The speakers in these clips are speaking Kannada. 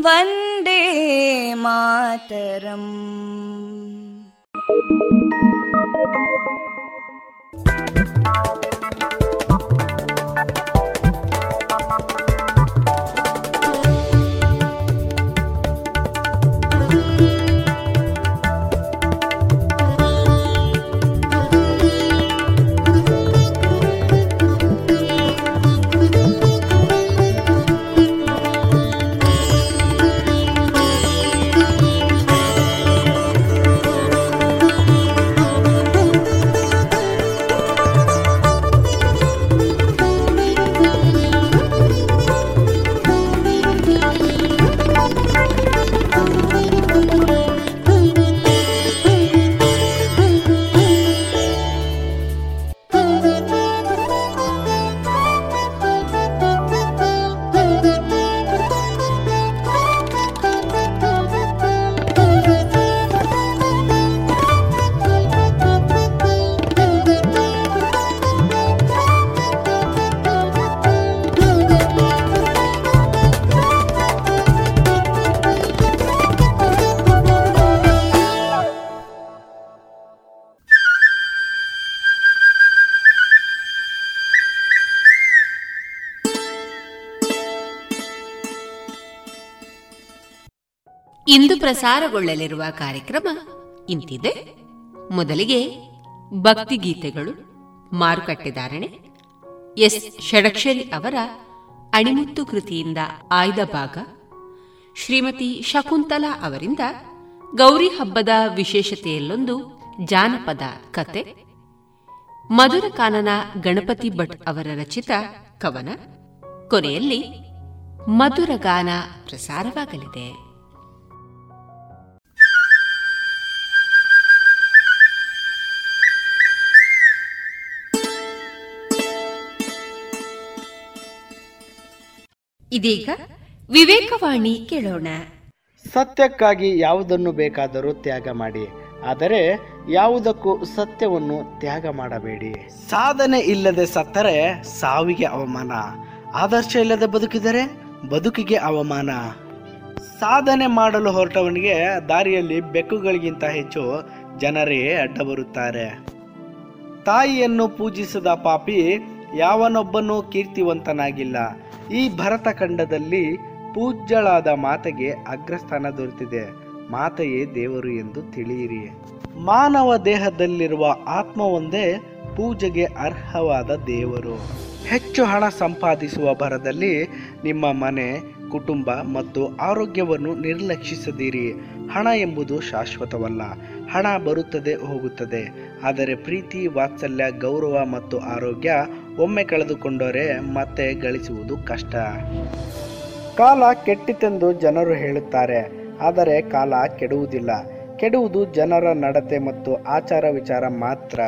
वन्दे मातरम् ಇಂದು ಪ್ರಸಾರಗೊಳ್ಳಲಿರುವ ಕಾರ್ಯಕ್ರಮ ಇಂತಿದೆ. ಮೊದಲಿಗೆ ಭಕ್ತಿಗೀತೆಗಳು ಮಾರುಕಟ್ಟೆದಾರಣೆ ಎಸ್. ಷಡಕ್ಷರಿ ಅವರ ಅಣಿಮುತ್ತು ಕೃತಿಯಿಂದ ಆಯ್ದ ಭಾಗ, ಶ್ರೀಮತಿ ಶಕುಂತಲಾ ಅವರಿಂದ ಗೌರಿ ಹಬ್ಬದ ವಿಶೇಷತೆಯಲ್ಲೊಂದು ಜಾನಪದ ಕತೆ, ಮಧುರ ಕಾನನ ಗಣಪತಿ ಭಟ್ ಅವರ ರಚಿತ ಕವನ, ಕೊನೆಯಲ್ಲಿ ಮಧುರ ಗಾನ ಪ್ರಸಾರವಾಗಲಿದೆ. ಇದೀಗ ವಿವೇಕವಾಣಿ ಕೇಳೋಣ. ಸತ್ಯಕ್ಕಾಗಿ ಯಾವುದನ್ನು ಬೇಕಾದರೂ ತ್ಯಾಗ ಮಾಡಿ ಆದರೆ ಯಾವುದಕ್ಕೂ ಸತ್ಯವನ್ನು ತ್ಯಾಗ ಮಾಡಬೇಡಿ. ಸಾಧನೆ ಇಲ್ಲದೆ ಸತ್ತರೆ ಸಾವಿಗೆ ಅವಮಾನ ಆದರ್ಶ ಇಲ್ಲದೆ ಬದುಕಿದರೆ ಬದುಕಿಗೆ ಅವಮಾನ. ಸಾಧನೆ ಮಾಡಲು ಹೊರಟವನಿಗೆ ದಾರಿಯಲ್ಲಿ ಬೆಕ್ಕುಗಳಿಗಿಂತ ಹೆಚ್ಚು ಜನರೇ ಅಡ್ಡ ಬರುತ್ತಾರೆ ತಾಯಿಯನ್ನು ಪೂಜಿಸದ ಪಾಪಿ ಯಾವನೊಬ್ಬನೂ ಕೀರ್ತಿವಂತನಾಗಿಲ್ಲ. ಈ ಭರತ ಖಂಡದಲ್ಲಿ ಪೂಜ್ಯಳಾದ ಮಾತೆಗೆ ಅಗ್ರಸ್ಥಾನ ದೊರೆತಿದೆ. ಮಾತೆಯೇ ದೇವರು ಎಂದು ತಿಳಿಯಿರಿ. ಮಾನವ ದೇಹದಲ್ಲಿರುವ ಆತ್ಮವೊಂದೇ ಪೂಜೆಗೆ ಅರ್ಹವಾದ ದೇವರು. ಹೆಚ್ಚು ಹಣ ಸಂಪಾದಿಸುವ ಭರದಲ್ಲಿ ನಿಮ್ಮ ಮನೆ, ಕುಟುಂಬ ಮತ್ತು ಆರೋಗ್ಯವನ್ನು ನಿರ್ಲಕ್ಷಿಸದಿರಿ. ಹಣ ಎಂಬುದು ಶಾಶ್ವತವಲ್ಲ. ಹಣ ಬರುತ್ತದೆ, ಹೋಗುತ್ತದೆ. ಆದರೆ ಪ್ರೀತಿ, ವಾತ್ಸಲ್ಯ, ಗೌರವ ಮತ್ತು ಆರೋಗ್ಯ ಒಮ್ಮೆ ಕಳೆದುಕೊಂಡರೆ ಮತ್ತೆ ಗಳಿಸುವುದು ಕಷ್ಟ. ಕಾಲ ಕೆಟ್ಟಿತೆಂದು ಜನರು ಹೇಳುತ್ತಾರೆ, ಆದರೆ ಕಾಲ ಕೆಡುವುದಿಲ್ಲ. ಕೆಡುವುದು ಜನರ ನಡತೆ ಮತ್ತು ಆಚಾರ ವಿಚಾರ ಮಾತ್ರ.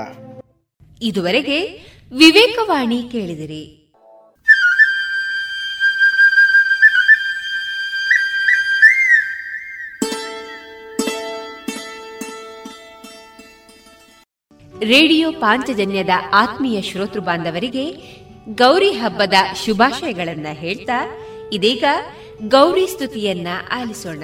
ಇದುವರೆಗೆ ವಿವೇಕವಾಣಿ ಕೇಳಿದಿರಿ. ರೇಡಿಯೋ ಪಾಂಚಜನ್ಯದ ಆತ್ಮೀಯ ಶ್ರೋತೃ ಬಾಂಧವರಿಗೆ ಗೌರಿ ಹಬ್ಬದ ಶುಭಾಶಯಗಳನ್ನ ಹೇಳ್ತಾ ಇದೀಗ ಗೌರಿ ಸ್ತುತಿಯನ್ನ ಆಲಿಸೋಣ.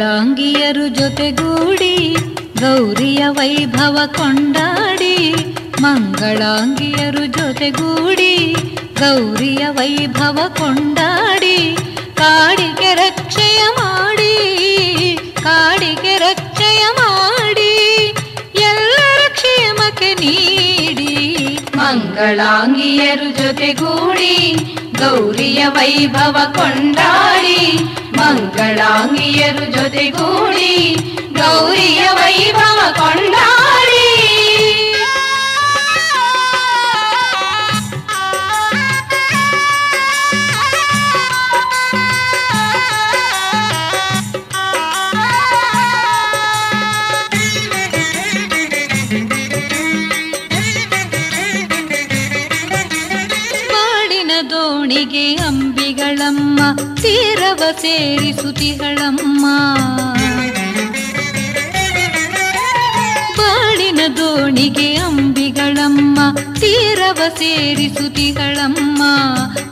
ಮಂಗಳಾಂಗಿಯರು ಜೊತೆಗೂಡಿ ಗೌರಿಯ ವೈಭವ ಕೊಂಡಾಡಿ, ಮಂಗಳಾಂಗಿಯರು ಜೊತೆಗೂಡಿ ಗೌರಿಯ ವೈಭವ ಕೊಂಡಾಡಿ, ಕಾಡಿಗೆ ರಕ್ಷೆಯ ಮಾಡಿ, ಕಾಡಿಗೆ ರಕ್ಷೆಯ ಮಾಡಿ ಎಲ್ಲರ ಕ್ಷೇಮಕ್ಕೆ ನೀಡಿ, ಮಂಗಳಾಂಗಿಯರು ಜೊತೆಗೂಡಿ ಗೌರಿಯ ವೈಭವ ಕೊಂಡಾಡಿ ಮಂಗಳಾಂಗಿಯರು ಜೊತೆಗೂಡಿ ಗೌರಿಯ ವೈಭವ ಕೊಂಡಾಡಿ ಸೇರಿಸುತಿಗಳಮ್ಮ ಬಾಳಿನ ದೋಣಿಗೆ ಅಂಬಿಗಳಮ್ಮ, ತೀರವ ಸೇರಿಸುತಿಗಳಮ್ಮ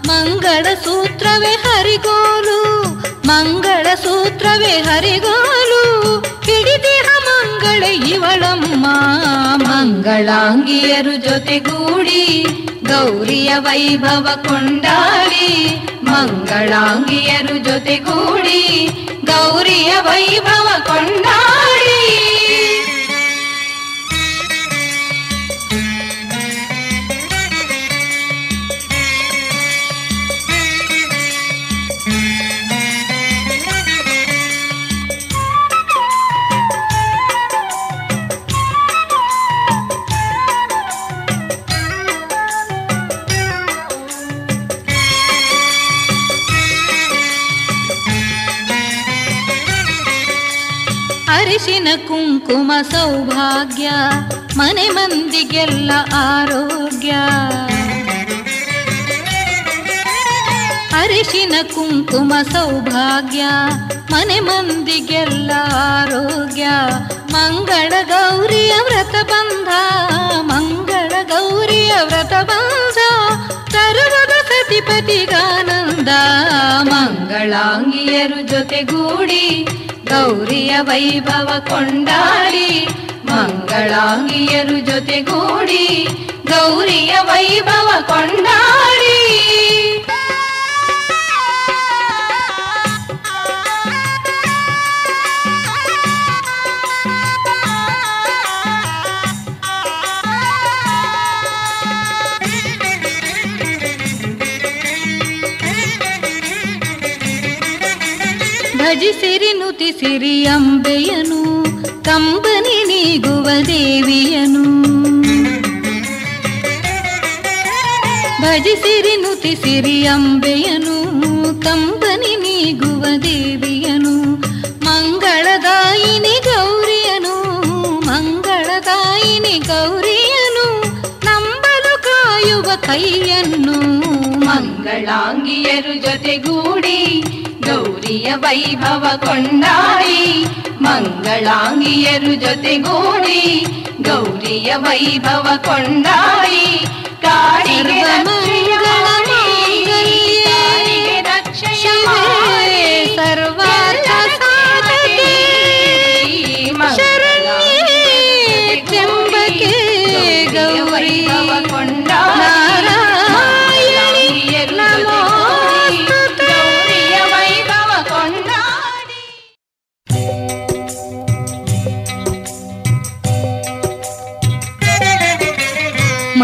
ಮಂಗಳ ಸೂತ್ರವೇ ಹರಿಗೋಲು ಮಂಗಳ ಸೂತ್ರವೇ ಹರಿಗೋಲು ಹಿಡಿದಿಹ ಮಂಗಳ ಇವಳಮ್ಮ. ಮಂಗಳಾಂಗಿಯರು ಜೊತೆಗೂಡಿ ಗೌರಿಯ ವೈಭವ ಕೊಂಡಾಡಿ ಮಂಗಳಾಂಗಿಯರು ಜೊತೆಗೂಡಿ ಗೌರಿಯ ವೈಭವ ಕೊಂಡಾಡಿ. ಅರಿಶಿನ ಕುಂಕುಮ ಸೌಭಾಗ್ಯ, ಮನೆ ಮಂದಿಗೆಲ್ಲ ಆರೋಗ್ಯ. ಅರಿಶಿನ ಕುಂಕುಮ ಸೌಭಾಗ್ಯ, ಮನೆ ಮಂದಿಗೆಲ್ಲ ಆರೋಗ್ಯ. ಮಂಗಳ ಗೌರಿಯ ವ್ರತ ಬಂಧ, ಮಂಗಳ ಗೌರಿಯ ವ್ರತ ಬಂಧ. ಸರ್ವದ ಸತಿಪತಿಗಾನಂದ ಮಂಗಳಾಂಗಿಯರು ಜೊತೆಗೂಡಿ ಗೌರಿಯ ವೈಭವ ಕೊಂಡಾಡಿ ಮಂಗಳಾಂಗಿಯರು ಜೊತೆಗೂಡಿ ಗೌರಿಯ ವೈಭವ ಕೊಂಡಾಡಿ. ಭಜಿಸಿರಿ ನುತಿಸಿರಿ ಅಂಬೆಯನು, ಕಂಬನಿ ನೀಗುವ ದೇವಿಯನು. ಭಜಿಸಿರಿ ನುತಿಸಿರಿ ಅಂಬೆಯನು, ಕಂಬನಿ ನೀಗುವ ದೇವಿಯನು. ಮಂಗಳದಾಯಿನಿ ಗೌರಿಯನು ಮಂಗಳದಾಯಿನಿ ಗೌರಿಯನು, ನಂಬಲು ಕಾಯುವ ಕೈಯನ್ನು. ಮಂಗಳಾಂಗಿಯರು ಜೊತೆಗೂಡಿ ಗೌರಿಯ ವೈಭವ ಕೊಂಡಾಡಿ ಮಂಗಳಾಂಗಿಯರು ಜೊತೆಗೂಡಿ ಗೌರಿಯ ವೈಭವ ಕೊಂಡಾಡಿ ಕಾಡಿಗೆ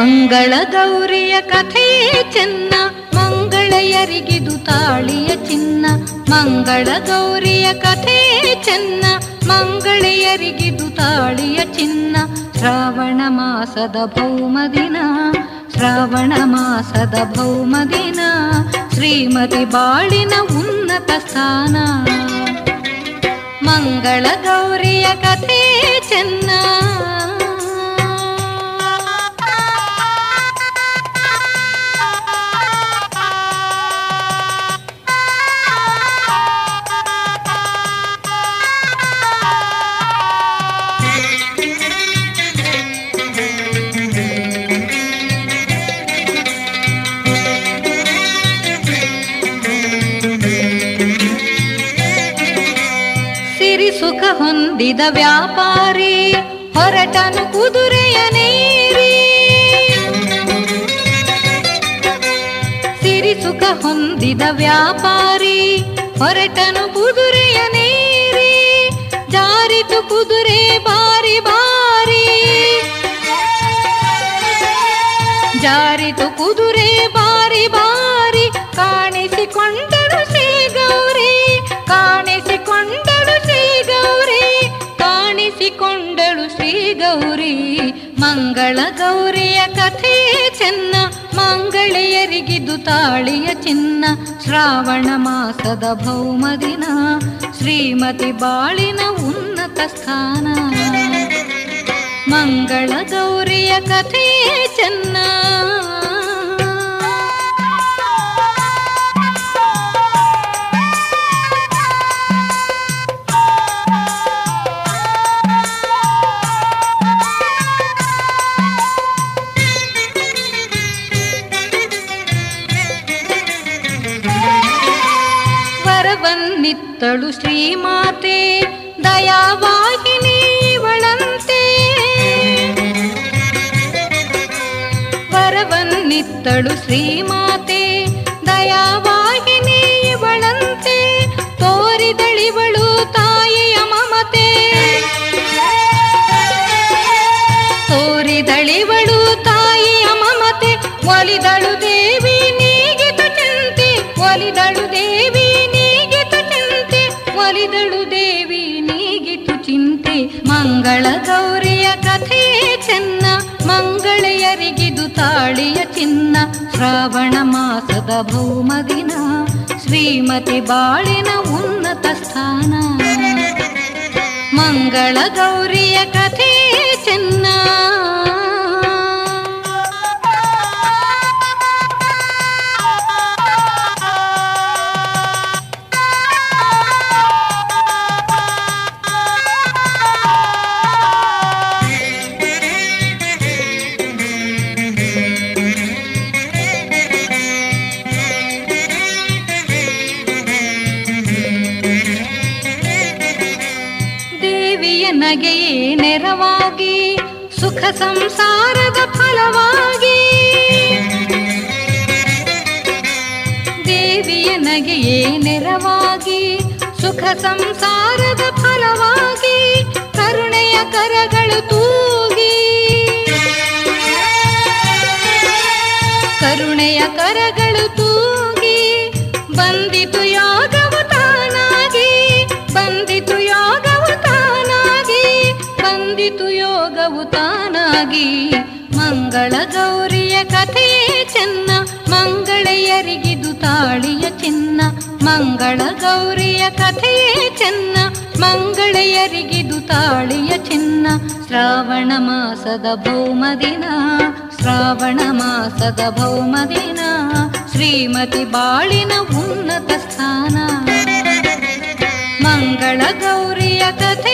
ಮಂಗಳ ಗೌರಿಯ ಕಥೆಯೇ ಚೆನ್ನ, ಮಂಗಳಯರಿಗಿದು ತಾಳಿಯ ಚಿನ್ನ. ಮಂಗಳ ಗೌರಿಯ ಕಥೆಯೇ ಚೆನ್ನ, ಮಂಗಳೆಯರಿಗಿದು ತಾಳಿಯ ಚಿನ್ನ. ಶ್ರಾವಣ ಮಾಸದ ಭೌಮದಿನ ಶ್ರಾವಣ ಮಾಸದ ಭೌಮದಿನ ಶ್ರೀಮತಿ ಬಾಳಿನ ಉನ್ನತ ಸ್ಥಾನ. ಮಂಗಳ ಗೌರಿಯ ಕಥೆ ಚೆನ್ನ. ಹೊಂದಿದ ವ್ಯಾಪಾರಿ, ಹೊರಟನು ಕುದುರೆಯ ನೀರಿ. ಸಿರಿ ಸುಖ ಹೊಂದಿದ ವ್ಯಾಪಾರಿ, ಹೊರಟನು ಕುದುರೆಯ ನೀರಿ. ಜಾರಿತು ಕುದುರೆ ಬಾರಿ ಬಾರಿ. ಜಾರಿತು ಕುದುರೆ ಬಾರಿ ಬಾರಿ ಕಾಣಿಸಿಕೊಂಡಳು ಗೌರಿ, ಮಂಗಳ ಗೌರಿಯ ಕಥೆ ಚೆನ್ನ ಮಂಗಳೆಯರಿಗಿದು ತಾಳಿಯ ಚಿನ್ನ, ಶ್ರಾವಣ ಮಾಸದ ಭೌಮ ದಿನ, ಶ್ರೀಮತಿ ಬಾಳಿನ ಉನ್ನತ ಸ್ಥಾನ. ಮಂಗಳ ಗೌರಿಯ ಕಥೆ ಚೆನ್ನ ವರವನ್ನಿತ್ತಳು ಶ್ರೀಮಾತೆ ದಯಾವಾಹಿನಿ ಇವಳಂತೆ ವರವನ್ನಿತ್ತಳು ಶ್ರೀಮಾತೆ ದಯಾವಾಹಿನಿ ಇವಳಂತೆ ತೋರಿದಳಿವಳು ಮಂಗಳ ಗೌರಿಯ ಕಥೆ ಚೆನ್ನ, ಮಂಗಳೆಯರಿಗಿದು ತಾಳಿಯ ಚಿನ್ನ, ಶ್ರಾವಣ ಮಾಸದ ಭೌಮ ದಿನ ಶ್ರೀಮತಿ ಬಾಳಿನ ಉನ್ನತ ಸ್ಥಾನ. ಮಂಗಳ ಗೌರಿಯ ಕಥೆ ಚೆನ್ನ ಸಂಸಾರದ ಫಲವಾಗಿ ದೇವಿಯ ನಗೆಯೇ ನೆರವಾಗಿ ಸುಖ ಸಂಸಾರದ ಫಲವಾಗಿ ಕರುಣೆಯ ಕರಗಳು ತೂಗಿ ಕರುಣೆಯ ಕರಗಳು ತೂಗಿ ತಾನಾಗಿ ಮಂಗಳ ಗೌರಿಯ ಕಥೆಯೇ ಚೆನ್ನ ಮಂಗಳೆಯರಿಗಿದು ತಾಳಿಯ ಚಿನ್ನ. ಮಂಗಳ ಗೌರಿಯ ಕಥೆಯೇ ಚೆನ್ನ ಮಂಗಳೆಯರಿಗಿದು ತಾಳಿಯ ಚಿನ್ನ. ಶ್ರಾವಣ ಮಾಸದ ಭೌಮ ದಿನ, ಶ್ರಾವಣ ಮಾಸದ ಭೌಮ ದಿನ. ಶ್ರೀಮತಿ ಬಾಳಿನ ಉನ್ನತ ಸ್ಥಾನ. ಮಂಗಳ ಗೌರಿಯ ಕಥೆ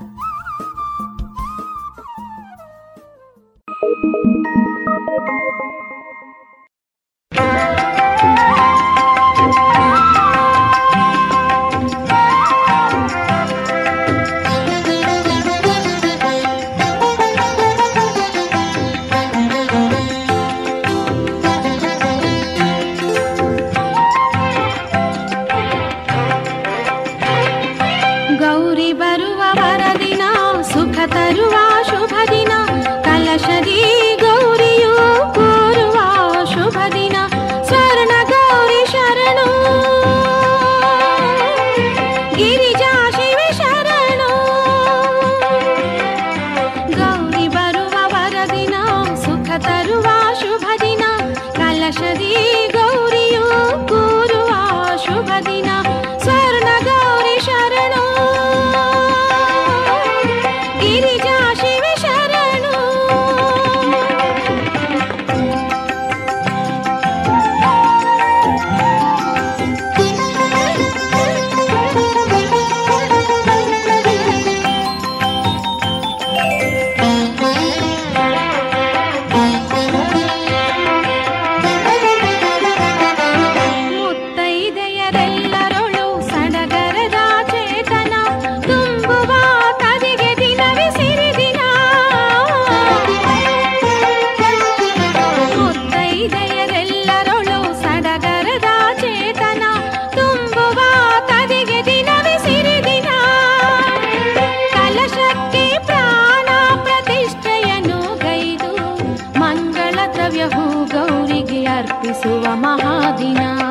महादिना।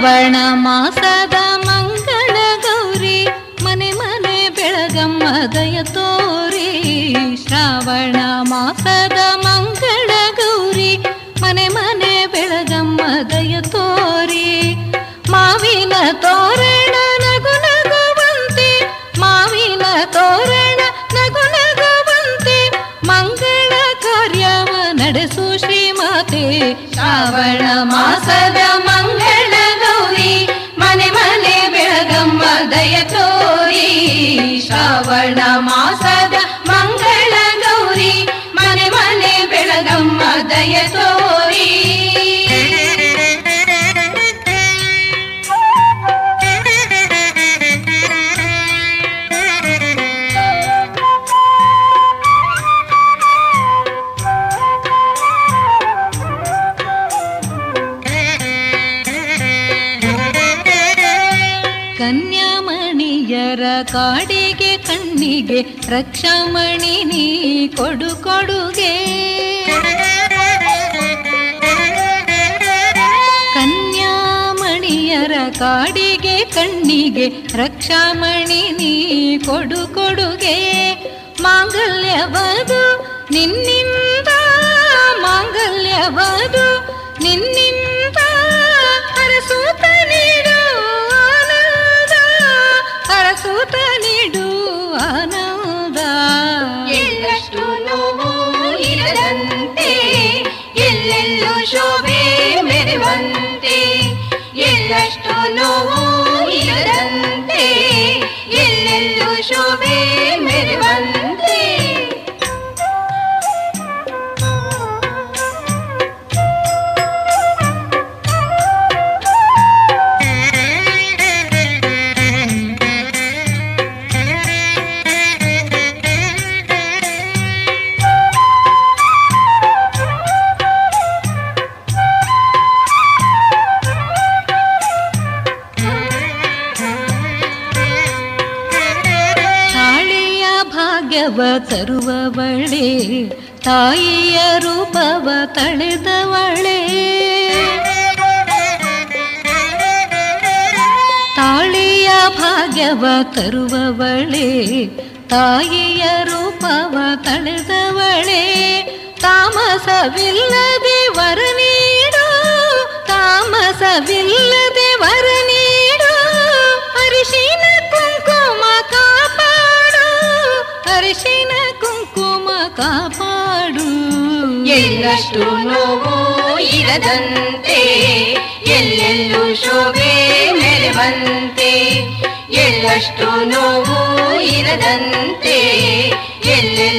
ಶ್ರಾವಣ ಮಾಸದ ಮಂಗಳ ಗೌರಿ, ಮನೆ ಮನೆ ಬೆಳಗಮ್ಮ ದಯ ತೋರಿ. ಶ್ರಾವಣ ಮಾಸದ ಮಂಗಳ ಗೌರಿ, ಮನೆ ಮನೆ ಬೆಳಗಮ್ಮ ದಯ ತೋರಿ. ಮಾವಿನ ತೋರಣ ನಗು ನಗುವಂತೆ, ಮಾವಿನ ತೋರಣ ನಗು ನಗುವಂತೆ, ಮಂಗಳ ಕಾರ್ಯವ ನಡೆಸು ಶ್ರೀಮಾತೆ. ಶ್ರಾವಣ ಮಾಸದ वर्णमासा ರಕ್ಷಾಮಣಿ ನೀ ಕೊಡು ಕೊಡುಗೆ. ಕನ್ಯಾಮಣಿಯರ ಕಾಡಿಗೆ ಕಣ್ಣಿಗೆ ರಕ್ಷಾಮಣಿ ನೀ ಕೊಡು ಕೊಡುಗೆ. ಮಾಂಗಲ್ಯವದು ನಿನ್ನಿಂದ ತಾಯಿಯ ರೂಪವ ತಳೆದವಳೆ. ತಾಳಿಯ ಭಾಗ್ಯವ ತರುವವಳೆ ತಾಯಿಯ ರೂಪವ ತಳೆದವಳೆ. ತಾಮಸವಿಲ್ಲದೆ ವರ ನೀಡು ತಾಮಸವಿಲ್ಲದೆ ವರ ಎಳ್ಳಷ್ಟು ನೋವು ಇರದಂತೆ ಎಲ್ಲೆಲ್ಲೂ ಶೋಭೆ ಮೆರೆವಂತೆ. ಎಳ್ಳಷ್ಟು ನೋವು ಇರದಂತೆ ಎಲ್ಲೆಲ್ಲೂ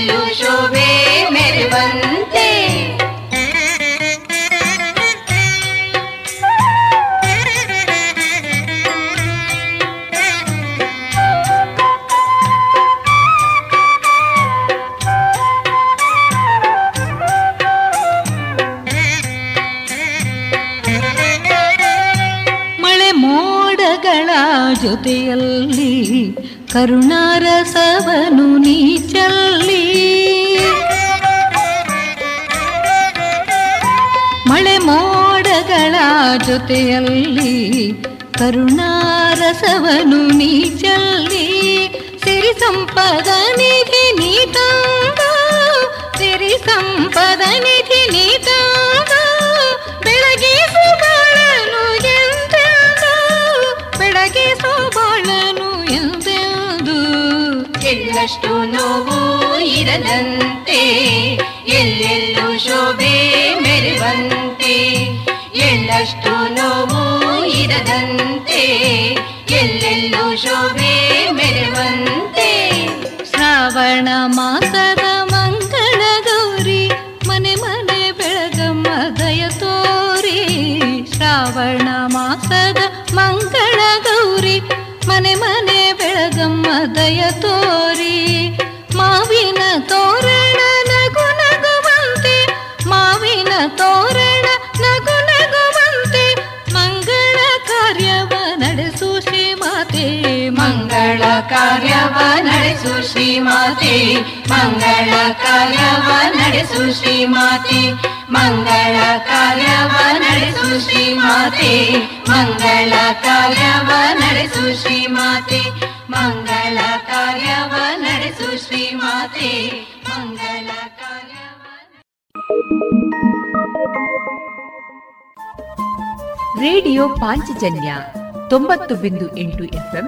ಜೊತೆಯಲ್ಲಿ ಕರುಣಾರಸವನು ನೀ ಚೆಲ್ಲಿ ಮಳೆ ಮೋಡಗಳ ಜೊತೆಯಲ್ಲಿ ಕರುಣಾರಸವನು ನೀ ಚೆಲ್ಲಿ ಸಿರಿ ಸಂಪದ ನಿಧಿ ನೀ ತಂದು ಸಿರಿ ಸಂಪದ ನಿಧಿ ನೀ ತಂದು ಎಳ್ಳಷ್ಟು ನೋವು ಇರದಂತೆ, ಎಲ್ಲೆಲ್ಲೂ ಶೋಭೆ ಮೆರೆವಂತೆ. ಎಳ್ಳಷ್ಟು ನೋವು ಇರದಂತೆ, ಎಲ್ಲೆಲ್ಲೂ ಶೋಭೆ ಮೆರೆವಂತೆ. ಶ್ರಾವಣ ಮಾಸದ ಮಂಗಳ ಗೌರಿ, ಮನೆ ಮನೆ ಬೆಳಗಮ್ಮ ದಯ ತೋರಿ. ಶ್ರಾವಣ ಮಾಸದ ಮಂಗಳ ಗೌರಿ, ಮನೆ ಮನೆ ಬೆಳಗಮ್ಮ ದಯ ತೋರಿ ಮಾವಿನ ತೋರಣ ಮಂಗಳ ಕಾರ್ಯವ ನಡೆಸು ಶ್ರೀಮಾತೆ ಮಂಗಳ ಕಾರ್ಯವ ನಡೆಸು ಶ್ರೀಮಾತೆ ಮಂಗಳ ಕಾರ್ಯವ ನಡೆಸು ಶ್ರೀಮಾತೆ ಮಂಗಳ ಕಾರ್ಯವ ನಡೆಸು ಶ್ರೀಮಾತೆ ಮಂಗಳ ಕಾರ್ಯವ ನಡೆಸು ಶ್ರೀಮಾತೆ ಮಂಗಳ ಕಾರ್ಯವ ರೇಡಿಯೋ ಪಾಂಚಜನ್ಯ ತೊಂಬತ್ತು ಬಿಂದು ಎಂಟು ಎಫ್ಎಂ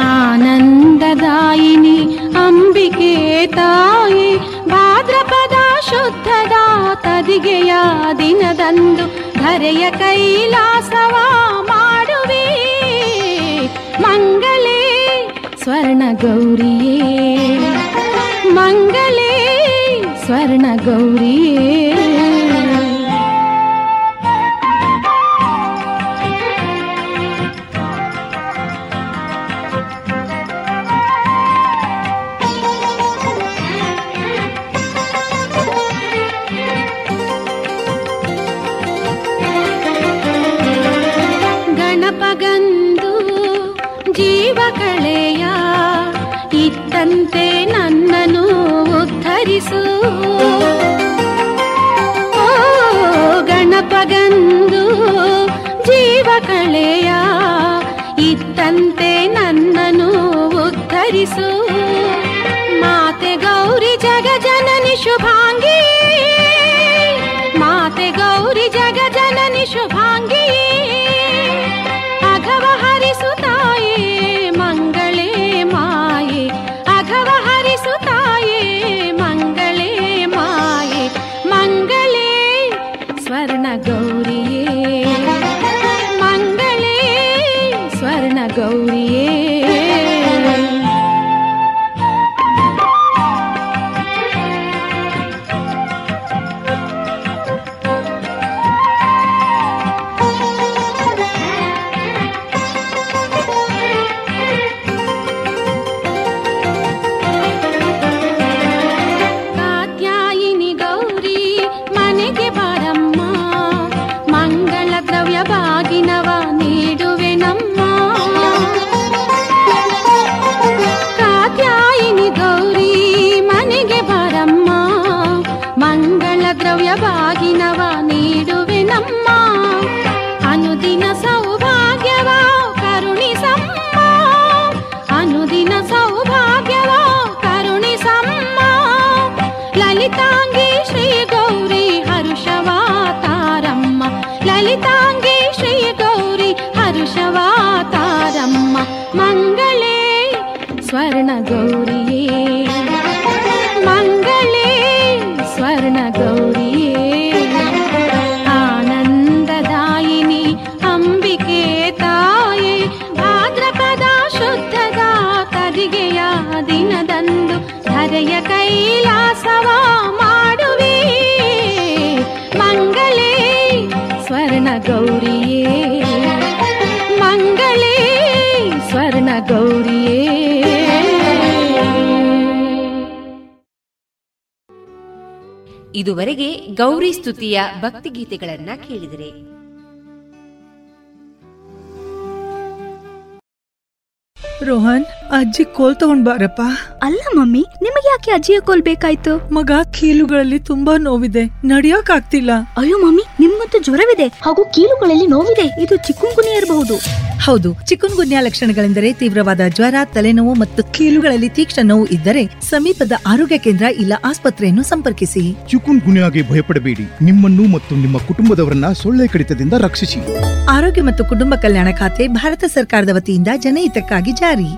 ಆನಂದದಾಯಿನಿ ಅಂಬಿಕೆ ತಾಯಿ, ಭಾದ್ರಪದ ಶುದ್ಧದ ತದಿಗೆಯ ದಿನದಂದು ಧರೆಯ ಕೈಲಾಸವ ಮಾಡುವೆ. ಮಂಗಲೇ ಸ್ವರ್ಣ ಗೌರಿಯೇ ಮಂಗಲೇ ಸ್ವರ್ಣ ಗೌರಿಯೇ ಉದ್ಧರಿಸು ಓ ಗಣಪಗಂದು ಜೀವ ಕಳೆಯ ಇತ್ತಂತೆ ನನ್ನನು ಉದ್ಧರಿಸು. ಮಾತೆ ಗೌರಿ ಜಗಜನನಿ ಶುಭಾಂಗಿ. ಮಾತೆ ಗೌರಿ ಜಗ ಗೌರಿ ಸ್ತುತಿಯ ಭಕ್ತಿಗೀತೆಗಳನ್ನ ಕೇಳಿದರೆ. ರೋಹನ್ ಅಜ್ಜಿ ಕೋಲ್ ತಗೊಂಡ್ ಬಾರಪ್ಪ. ಅಲ್ಲ ಮಮ್ಮಿ ನಿಮಗೆ ಯಾಕೆ ಅಜ್ಜಿಯ ಕೋಲ್ ಬೇಕಾಯ್ತು? ಮಗ ಕೀಲುಗಳಲ್ಲಿ ತುಂಬಾ ನೋವಿದೆ ನಡಿಯೋಕ್ ಆಗ್ತಿಲ್ಲ. ಅಯ್ಯೋ ಮಮ್ಮಿ ನಿಮ್ಗಂತೂ ಜ್ವರವಿದೆ ಹಾಗೂ ಕೀಲುಗಳಲ್ಲಿ ನೋವಿದೆ ಇದು ಚಿಕ್ಕುಂಗುನಿ ಇರಬಹುದು. ಹೌದು ಚಿಕ್ಕನ್ ಗುನ್ಯಾ ಲಕ್ಷಣಗಳೆಂದರೆ ತೀವ್ರವಾದ ಜ್ವರ ತಲೆನೋವು ಮತ್ತು ಕೀಲುಗಳಲ್ಲಿ ತೀಕ್ಷ್ಣ ನೋವು ಇದ್ದರೆ ಸಮೀಪದ ಆರೋಗ್ಯ ಕೇಂದ್ರ ಇಲ್ಲ ಆಸ್ಪತ್ರೆಯನ್ನು ಸಂಪರ್ಕಿಸಿ. ಚಿಕುನ್ ಗುನ್ಯಾಗೆ ಭಯಪಡಬೇಡಿ. ನಿಮ್ಮನ್ನು ಮತ್ತು ನಿಮ್ಮ ಕುಟುಂಬದವರನ್ನ ಸೊಳ್ಳೆ ಕಡಿತದಿಂದ ರಕ್ಷಿಸಿ. ಆರೋಗ್ಯ ಮತ್ತು ಕುಟುಂಬ ಕಲ್ಯಾಣ ಖಾತೆ ಭಾರತ ಸರ್ಕಾರದ ವತಿಯಿಂದ ಜನಹಿತಕ್ಕಾಗಿ ಜಾರಿ.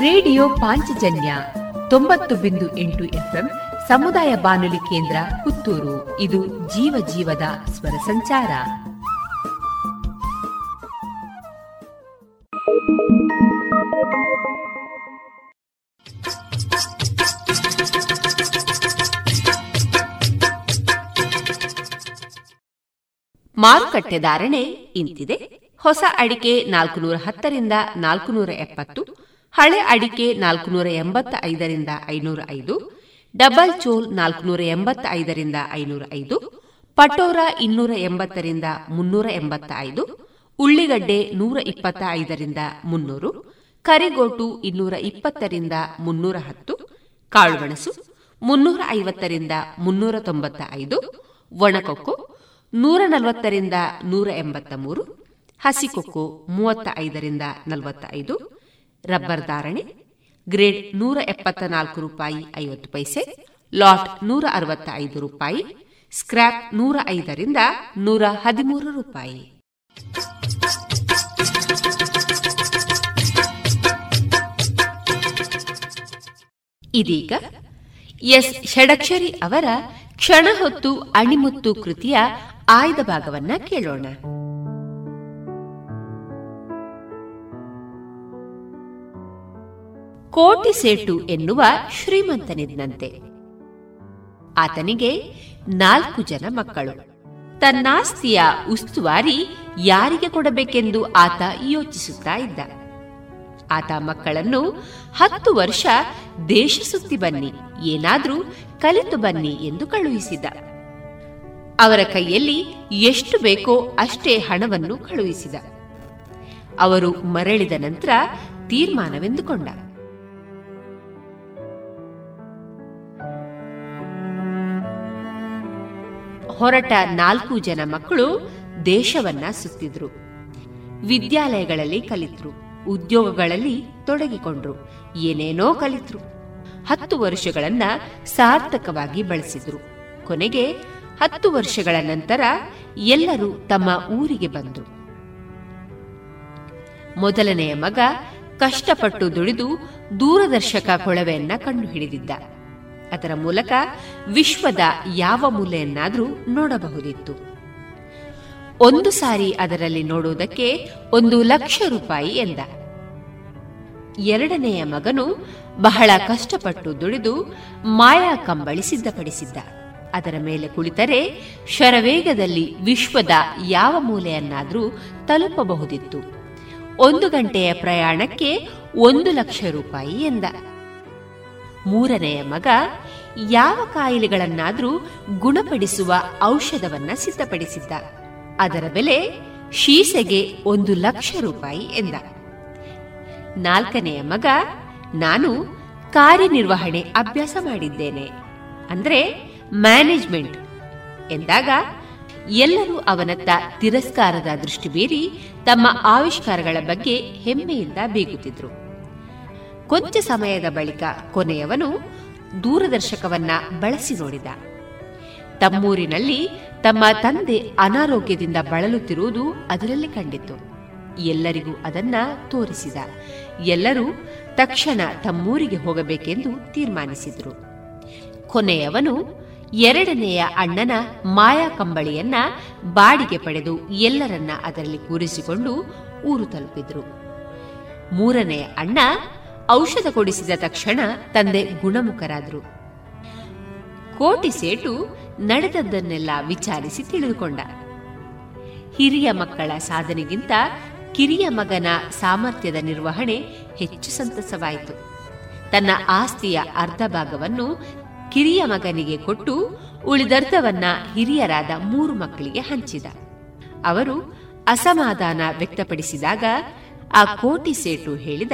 ರೇಡಿಯೋ ಪಾಂಚಜನ್ಯ ತೊಂಬತ್ತು ಬಿಂದು ಎಂಟು ಎಫ್ಎಂ ಸಮುದಾಯ ಬಾನುಲಿ ಕೇಂದ್ರ ಪುತ್ತೂರು. ಇದು ಜೀವ ಜೀವದ ಸ್ವರ ಸಂಚಾರ. ಮಾರುಕಟ್ಟೆ ಧಾರಣೆ ಇಂತಿದೆ. ಹೊಸ ಅಡಿಕೆ ನಾಲ್ಕುನೂರ ಹತ್ತರಿಂದ ನಾಲ್ಕುನೂರ ಎಪ್ಪತ್ತು ಹಳೆ ಅಡಿಕೆ ನಾಲ್ಕುನೂರ ಎಂಬತ್ತ ಐದರಿಂದ ಐನೂರ ಐದು ಡಬಲ್ ಚೋಲ್ ನಾಲ್ಕುನೂರ ಎಂಬತ್ತೈದರಿಂದ ಐನೂರ ಐದು ಪಟೋರ ಇನ್ನೂರ ಎಂಬತ್ತರಿಂದ ಮುನ್ನೂರ ಎಂಬತ್ತ ಐದು ಉಳ್ಳಿಗಡ್ಡೆ ನೂರ ಇಪ್ಪತ್ತ ಐದರಿಂದ ಮುನ್ನೂರು, ಕರಿಗೋಟು ಇನ್ನೂರ ಇಪ್ಪತ್ತರಿಂದ ಮುನ್ನೂರ ಹತ್ತು ಕಾಳುಮೆಣಸು ಮುನ್ನೂರ ಐವತ್ತರಿಂದ ಮುನ್ನೂರ ತೊಂಬತ್ತ ಐದು ಒಣಕೊಕ್ಕು ನೂರ ನಲವತ್ತರಿಂದ ನೂರ ಎಂಬತ್ತ ಮೂರು ಹಸಿಕೊಕ್ಕು ಮೂವತ್ತ ಐದರಿಂದ ನಲವತ್ತ ಐದು ರಬ್ಬರ್ ಧಾರಣೆ ಗ್ರೇಡ್ ನೂರ ಎಪ್ಪತ್ತ ನಾಲ್ಕು ರೂಪಾಯಿ ಐವತ್ತು ಪೈಸೆ, ಲಾಟ್ ನೂರ ಅರವತ್ತ ಐದು ರೂಪಾಯಿ ಸ್ಕ್ರಾಪ್ ನೂರ ಐದರಿಂದ ನೂರ ಹದಿಮೂರು ರೂಪಾಯಿ. ಇದೀಗ ಎಸ್ ಷಡಕ್ಷರಿ ಅವರ ಕ್ಷಣ ಹೊತ್ತು ಅಣಿಮುತ್ತು ಕೃತಿಯ ಆಯ್ದ ಭಾಗವನ್ನ ಕೇಳೋಣ. ಕೋಟಿ ಸೇಟು ಎನ್ನುವ ಶ್ರೀಮಂತನಿದ್ದಂತೆ ಆತನಿಗೆ ನಾಲ್ಕು ಜನ ಮಕ್ಕಳು. ತನ್ನಾಸ್ತಿಯ ಉಸ್ತುವಾರಿ ಯಾರಿಗೆ ಕೊಡಬೇಕೆಂದು ಆತ ಯೋಚಿಸುತ್ತಾ ಇದ್ದ. ಆತ ಮಕ್ಕಳನ್ನು ಹತ್ತು ವರ್ಷ ದೇಶ ಸುತ್ತಿ ಬನ್ನಿ, ಏನಾದ್ರೂ ಕಲಿತು ಬನ್ನಿ ಎಂದು ಕಳುಹಿಸಿದ. ಅವರ ಕೈಯಲ್ಲಿ ಎಷ್ಟು ಬೇಕೋ ಅಷ್ಟೇ ಹಣವನ್ನು ಕಳುಹಿಸಿದ. ಅವರು ಮರಳಿದ ನಂತರ ತೀರ್ಮಾನವೆಂದುಕೊಂಡ. ಹೊರಟ ನಾಲ್ಕು ಜನ ಮಕ್ಕಳು ದೇಶವನ್ನ ಸುತ್ತಿದ್ರು. ವಿದ್ಯಾಲಯಗಳಲ್ಲಿ ಕಲಿತರು, ಉದ್ಯೋಗಗಳಲ್ಲಿ ತೊಡಗಿಕೊಂಡ್ರು, ಏನೇನೋ ಕಲಿತರು. ಹತ್ತು ವರ್ಷಗಳನ್ನ ಸಾರ್ಥಕವಾಗಿ ಬಳಸಿದ್ರು. ಕೊನೆಗೆ ಹತ್ತು ವರ್ಷಗಳ ನಂತರ ಎಲ್ಲರೂ ತಮ್ಮ ಊರಿಗೆ ಬಂದರು. ಮೊದಲನೆಯ ಮಗ ಕಷ್ಟಪಟ್ಟು ದುಡಿದು ದೂರದರ್ಶಕ ಕೊಳವೆಯನ್ನ ಕಂಡುಹಿಡಿದಿದ್ದ. ಅದರ ಮೂಲಕ ವಿಶ್ವದ ಯಾವ ಮೂಲೆಯನ್ನಾದರೂ ನೋಡಬಹುದಿತ್ತು. ಒಂದು ಸಾರಿ ಅದರಲ್ಲಿ ನೋಡುವುದಕ್ಕೆ ಒಂದು ಲಕ್ಷ ರೂಪಾಯಿ ಎಂದ. ಎರಡನೆಯ ಮಗನು ಬಹಳ ಕಷ್ಟಪಟ್ಟು ದುಡಿದು ಮಾಯಾ ಕಂಬಳಿ ಸಿದ್ಧಪಡಿಸಿದ್ದ ಅದರ ಮೇಲೆ ಕುಳಿತರೆ ಶರವೇಗದಲ್ಲಿ ವಿಶ್ವದ ಯಾವ ಮೂಲೆಯನ್ನಾದರೂ ತಲುಪಬಹುದಿತ್ತು. ಒಂದು ಗಂಟೆಯ ಪ್ರಯಾಣಕ್ಕೆ ಒಂದು ಲಕ್ಷ ರೂಪಾಯಿ ಎಂದ. ಮೂರನೆಯ ಮಗ ಯಾವ ಕಾಯಿಲೆಗಳನ್ನಾದರೂ ಗುಣಪಡಿಸುವ ಔಷಧವನ್ನ ಸಿದ್ಧಪಡಿಸಿದ್ದ. ಅದರ ಬೆಲೆ ಶೀಸೆಗೆ ಒಂದು ಲಕ್ಷ ರೂಪಾಯಿ ಎಂದ. ನಾಲ್ಕನೆಯ ಮಗ, ನಾನು ಕಾರ್ಯನಿರ್ವಹಣೆ ಅಭ್ಯಾಸ ಮಾಡಿದ್ದೇನೆ, ಅಂದ್ರೆ ಮ್ಯಾನೇಜ್ಮೆಂಟ್ ಎಂದಾಗ ಎಲ್ಲರೂ ಅವನತ್ತ ತಿರಸ್ಕಾರದ ದೃಷ್ಟಿ ಬೀರಿ ತಮ್ಮ ಆವಿಷ್ಕಾರಗಳ ಬಗ್ಗೆ ಹೆಮ್ಮೆಯಿಂದ ಬೀಗುತ್ತಿದ್ರು. ಕೊಂಚ ಸಮಯದ ಬಳಿಕ ಕೊನೆಯವನು ದೂರದರ್ಶಕವನ್ನ ಬಳಸಿ ನೋಡಿದ. ತಮ್ಮೂರಿನಲ್ಲಿ ತಮ್ಮ ತಂದೆ ಅನಾರೋಗ್ಯದಿಂದ ಬಳಲುತ್ತಿರುವುದು ಅದರಲ್ಲಿ ಕಂಡಿತು ಎಲ್ಲರಿಗೂ ಅದನ್ನ ತೋರಿಸಿದ. ಎಲ್ಲರೂ ತಕ್ಷಣ ತಮ್ಮೂರಿಗೆ ಹೋಗಬೇಕೆಂದು ತೀರ್ಮಾನಿಸಿದರು. ಕೊನೆಯವನು ಎರಡನೆಯ ಅಣ್ಣನ ಮಾಯಾ ಕಂಬಳಿಯನ್ನ ಬಾಡಿಗೆ ಪಡೆದು ಎಲ್ಲರನ್ನ ಅದರಲ್ಲಿ ಕೂರಿಸಿಕೊಂಡು ಊರು ತಲುಪಿದ್ರು. ಮೂರನೆಯ ಅಣ್ಣ ಔಷಧ ಕೊಡಿಸಿದ ತಕ್ಷಣ ತಂದೆ ಗುಣಮುಖರಾದರು. ಕೋಟಿ ಸೇಟು ನಡೆದದ್ದನ್ನೆಲ್ಲ ವಿಚಾರಿಸಿ ತಿಳಿದುಕೊಂಡ. ಹಿರಿಯ ಮಕ್ಕಳ ಸಾಧನೆಗಿಂತ ಕಿರಿಯ ಮಗನ ಸಾಮರ್ಥ್ಯದ ನಿರ್ವಹಣೆ ಹೆಚ್ಚು ಸಂತಸವಾಯಿತು. ತನ್ನ ಆಸ್ತಿಯ ಅರ್ಧ ಭಾಗವನ್ನು ಕಿರಿಯ ಮಗನಿಗೆ ಕೊಟ್ಟು ಉಳಿದರ್ಧವನ್ನ ಹಿರಿಯರಾದ ಮೂರು ಮಕ್ಕಳಿಗೆ ಹಂಚಿದ. ಅವರು ಅಸಮಾಧಾನ ವ್ಯಕ್ತಪಡಿಸಿದಾಗ ಆ ಕೋಟಿ ಸೇಟು ಹೇಳಿದ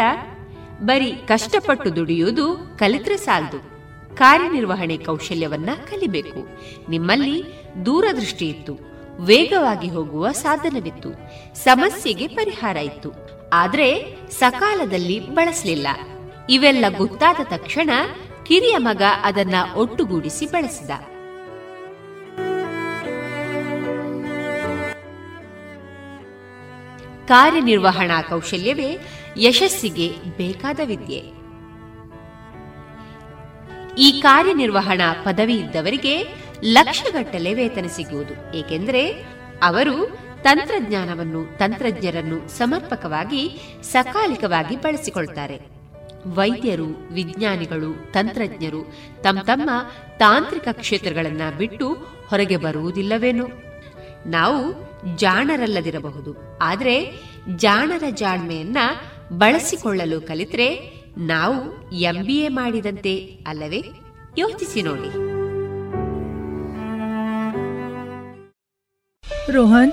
ಬರೀ ಕಷ್ಟಪಟ್ಟು ದುಡಿಯುವುದು ಕಲಿತ್ರೆ ಸಾಲದು. ಕಾರ್ಯನಿರ್ವಹಣೆ ಕೌಶಲ್ಯವನ್ನ ಕಲಿಬೇಕು. ನಿಮ್ಮಲ್ಲಿ ದೂರದೃಷ್ಟಿ ಇತ್ತು. ವೇಗವಾಗಿ ಹೋಗುವ ಸಾಧನವಿತ್ತು. ಸಮಸ್ಯೆಗೆ ಪರಿಹಾರ ಇತ್ತು. ಆದ್ರೆ ಸಕಾಲದಲ್ಲಿ ಬಳಸಲಿಲ್ಲ. ಇವೆಲ್ಲ ಗೊತ್ತಾದ ತಕ್ಷಣ ಕಿರಿಯ ಮಗ ಅದನ್ನ ಒಟ್ಟುಗೂಡಿಸಿ ಬಳಸಿದ. ಕಾರ್ಯನಿರ್ವಹಣಾ ಕೌಶಲ್ಯವೇ ಯಶಸ್ಸಿಗೆ ಬೇಕಾದ ವಿದ್ಯೆ. ಈ ಕಾರ್ಯನಿರ್ವಹಣಾ ಪದವಿ ಇದ್ದವರಿಗೆ ಲಕ್ಷಗಟ್ಟಲೆ ವೇತನ ಸಿಗುವುದು. ಏಕೆಂದರೆ ಅವರು ತಂತ್ರಜ್ಞಾನವನ್ನು, ತಂತ್ರಜ್ಞರನ್ನು ಸಮರ್ಪಕವಾಗಿ, ಸಕಾಲಿಕವಾಗಿ ಬಳಸಿಕೊಳ್ತಾರೆ. ವೈದ್ಯರು, ವಿಜ್ಞಾನಿಗಳು, ತಂತ್ರಜ್ಞರು ತಮ್ಮ ತಮ್ಮ ತಾಂತ್ರಿಕ ಕ್ಷೇತ್ರಗಳನ್ನು ಬಿಟ್ಟು ಹೊರಗೆ ಬರುವುದಿಲ್ಲವೇನು? ನಾವು ಜಾಣರಲ್ಲದಿರಬಹುದು. ಆದರೆ ಜಾಣರ ಜಾಣ್ಮೆಯನ್ನ ಬಳಸಿಕೊಳ್ಳಲು ಕಲಿತರೆ ನಾವು ಎಂಬಿಎ ಮಾಡಿದಂತೆ ಅಲ್ಲವೇ? ಯೋಚಿಸಿ ನೋಡಿ. ರೋಹನ್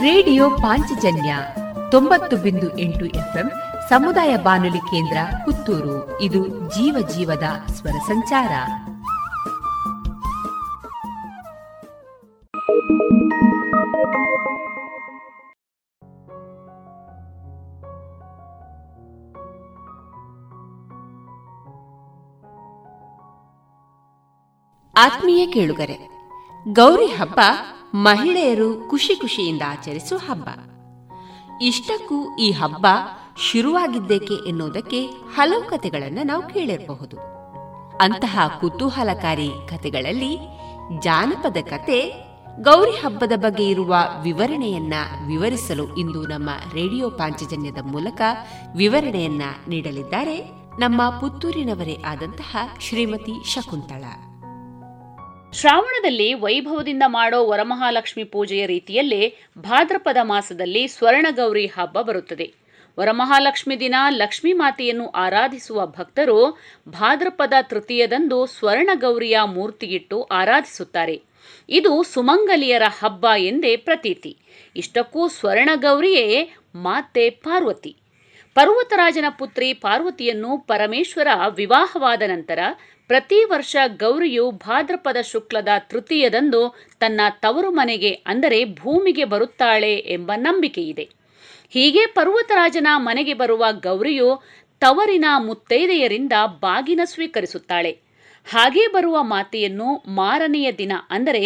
ರೇಡಿಯೋ ಪಾಂಚಜನ್ಯ ತೊಂಬತ್ತು ಬಿಂದು ಎಂಟು ಎಫ್ಎಂ ಸಮುದಾಯ ಬಾನುಲಿ ಕೇಂದ್ರ ಪುತ್ತೂರು. ಇದು ಜೀವ ಜೀವದ ಸ್ವರ ಸಂಚಾರ. ಆತ್ಮೀಯ ಕೇಳುಗರೆ, ಗೌರಿ ಹಬ್ಬ ಮಹಿಳೆಯರು ಖುಷಿ ಖುಷಿಯಿಂದ ಆಚರಿಸುವ ಹಬ್ಬ. ಇಷ್ಟಕ್ಕೂ ಈ ಹಬ್ಬ ಶುರುವಾಗಿದ್ದೇಕೆ ಎನ್ನುವುದಕ್ಕೆ ಹಲವು ಕಥೆಗಳನ್ನು ನಾವು ಕೇಳಿರಬಹುದು. ಅಂತಹ ಕುತೂಹಲಕಾರಿ ಕಥೆಗಳಲ್ಲಿ ಜಾನಪದ ಕತೆ ಗೌರಿ ಹಬ್ಬದ ಬಗ್ಗೆ ಇರುವ ವಿವರಣೆಯನ್ನ ವಿವರಿಸಲು ಇಂದು ನಮ್ಮ ರೇಡಿಯೋ ಪಾಂಚಜನ್ಯದ ಮೂಲಕ ವಿವರಣೆಯನ್ನ ನೀಡಲಿದ್ದಾರೆ ನಮ್ಮ ಪುತ್ತೂರಿನವರೇ ಆದಂತಹ ಶ್ರೀಮತಿ ಶಕುಂತಳ ಶ್ರಾವಣದಲ್ಲಿ ವೈಭವದಿಂದ ಮಾಡೋ ವರಮಹಾಲಕ್ಷ್ಮಿ ಪೂಜೆಯ ರೀತಿಯಲ್ಲೇ ಭಾದ್ರಪದ ಮಾಸದಲ್ಲಿ ಸ್ವರ್ಣಗೌರಿ ಹಬ್ಬ ಬರುತ್ತದೆ. ವರಮಹಾಲಕ್ಷ್ಮಿ ದಿನ ಲಕ್ಷ್ಮೀ ಮಾತೆಯನ್ನು ಆರಾಧಿಸುವ ಭಕ್ತರು ಭಾದ್ರಪದ ತೃತೀಯದಂದು ಸ್ವರ್ಣಗೌರಿಯ ಮೂರ್ತಿಗಿಟ್ಟು ಆರಾಧಿಸುತ್ತಾರೆ. ಇದು ಸುಮಂಗಲಿಯರ ಹಬ್ಬ ಎಂದೇ ಪ್ರತೀತಿ. ಇಷ್ಟಕ್ಕೂ ಸ್ವರ್ಣಗೌರಿಯೇ ಮಾತೆ ಪಾರ್ವತಿ. ಪರ್ವತರಾಜನ ಪುತ್ರಿ ಪಾರ್ವತಿಯನ್ನು ಪರಮೇಶ್ವರ ವಿವಾಹವಾದ ನಂತರ ಪ್ರತಿ ವರ್ಷ ಗೌರಿಯು ಭಾದ್ರಪದ ಶುಕ್ಲದ ತೃತೀಯದಂದು ತನ್ನ ತವರು ಮನೆಗೆ, ಅಂದರೆ ಭೂಮಿಗೆ ಬರುತ್ತಾಳೆ ಎಂಬ ನಂಬಿಕೆಯಿದೆ. ಹೀಗೆ ಪರ್ವತರಾಜನ ಮನೆಗೆ ಬರುವ ಗೌರಿಯು ತವರಿನ ಮುತ್ತೈದೆಯರಿಂದ ಬಾಗಿನ ಸ್ವೀಕರಿಸುತ್ತಾಳೆ. ಹಾಗೆ ಬರುವ ಮಾತೆಯನ್ನು ಮಾರನೆಯ ದಿನ, ಅಂದರೆ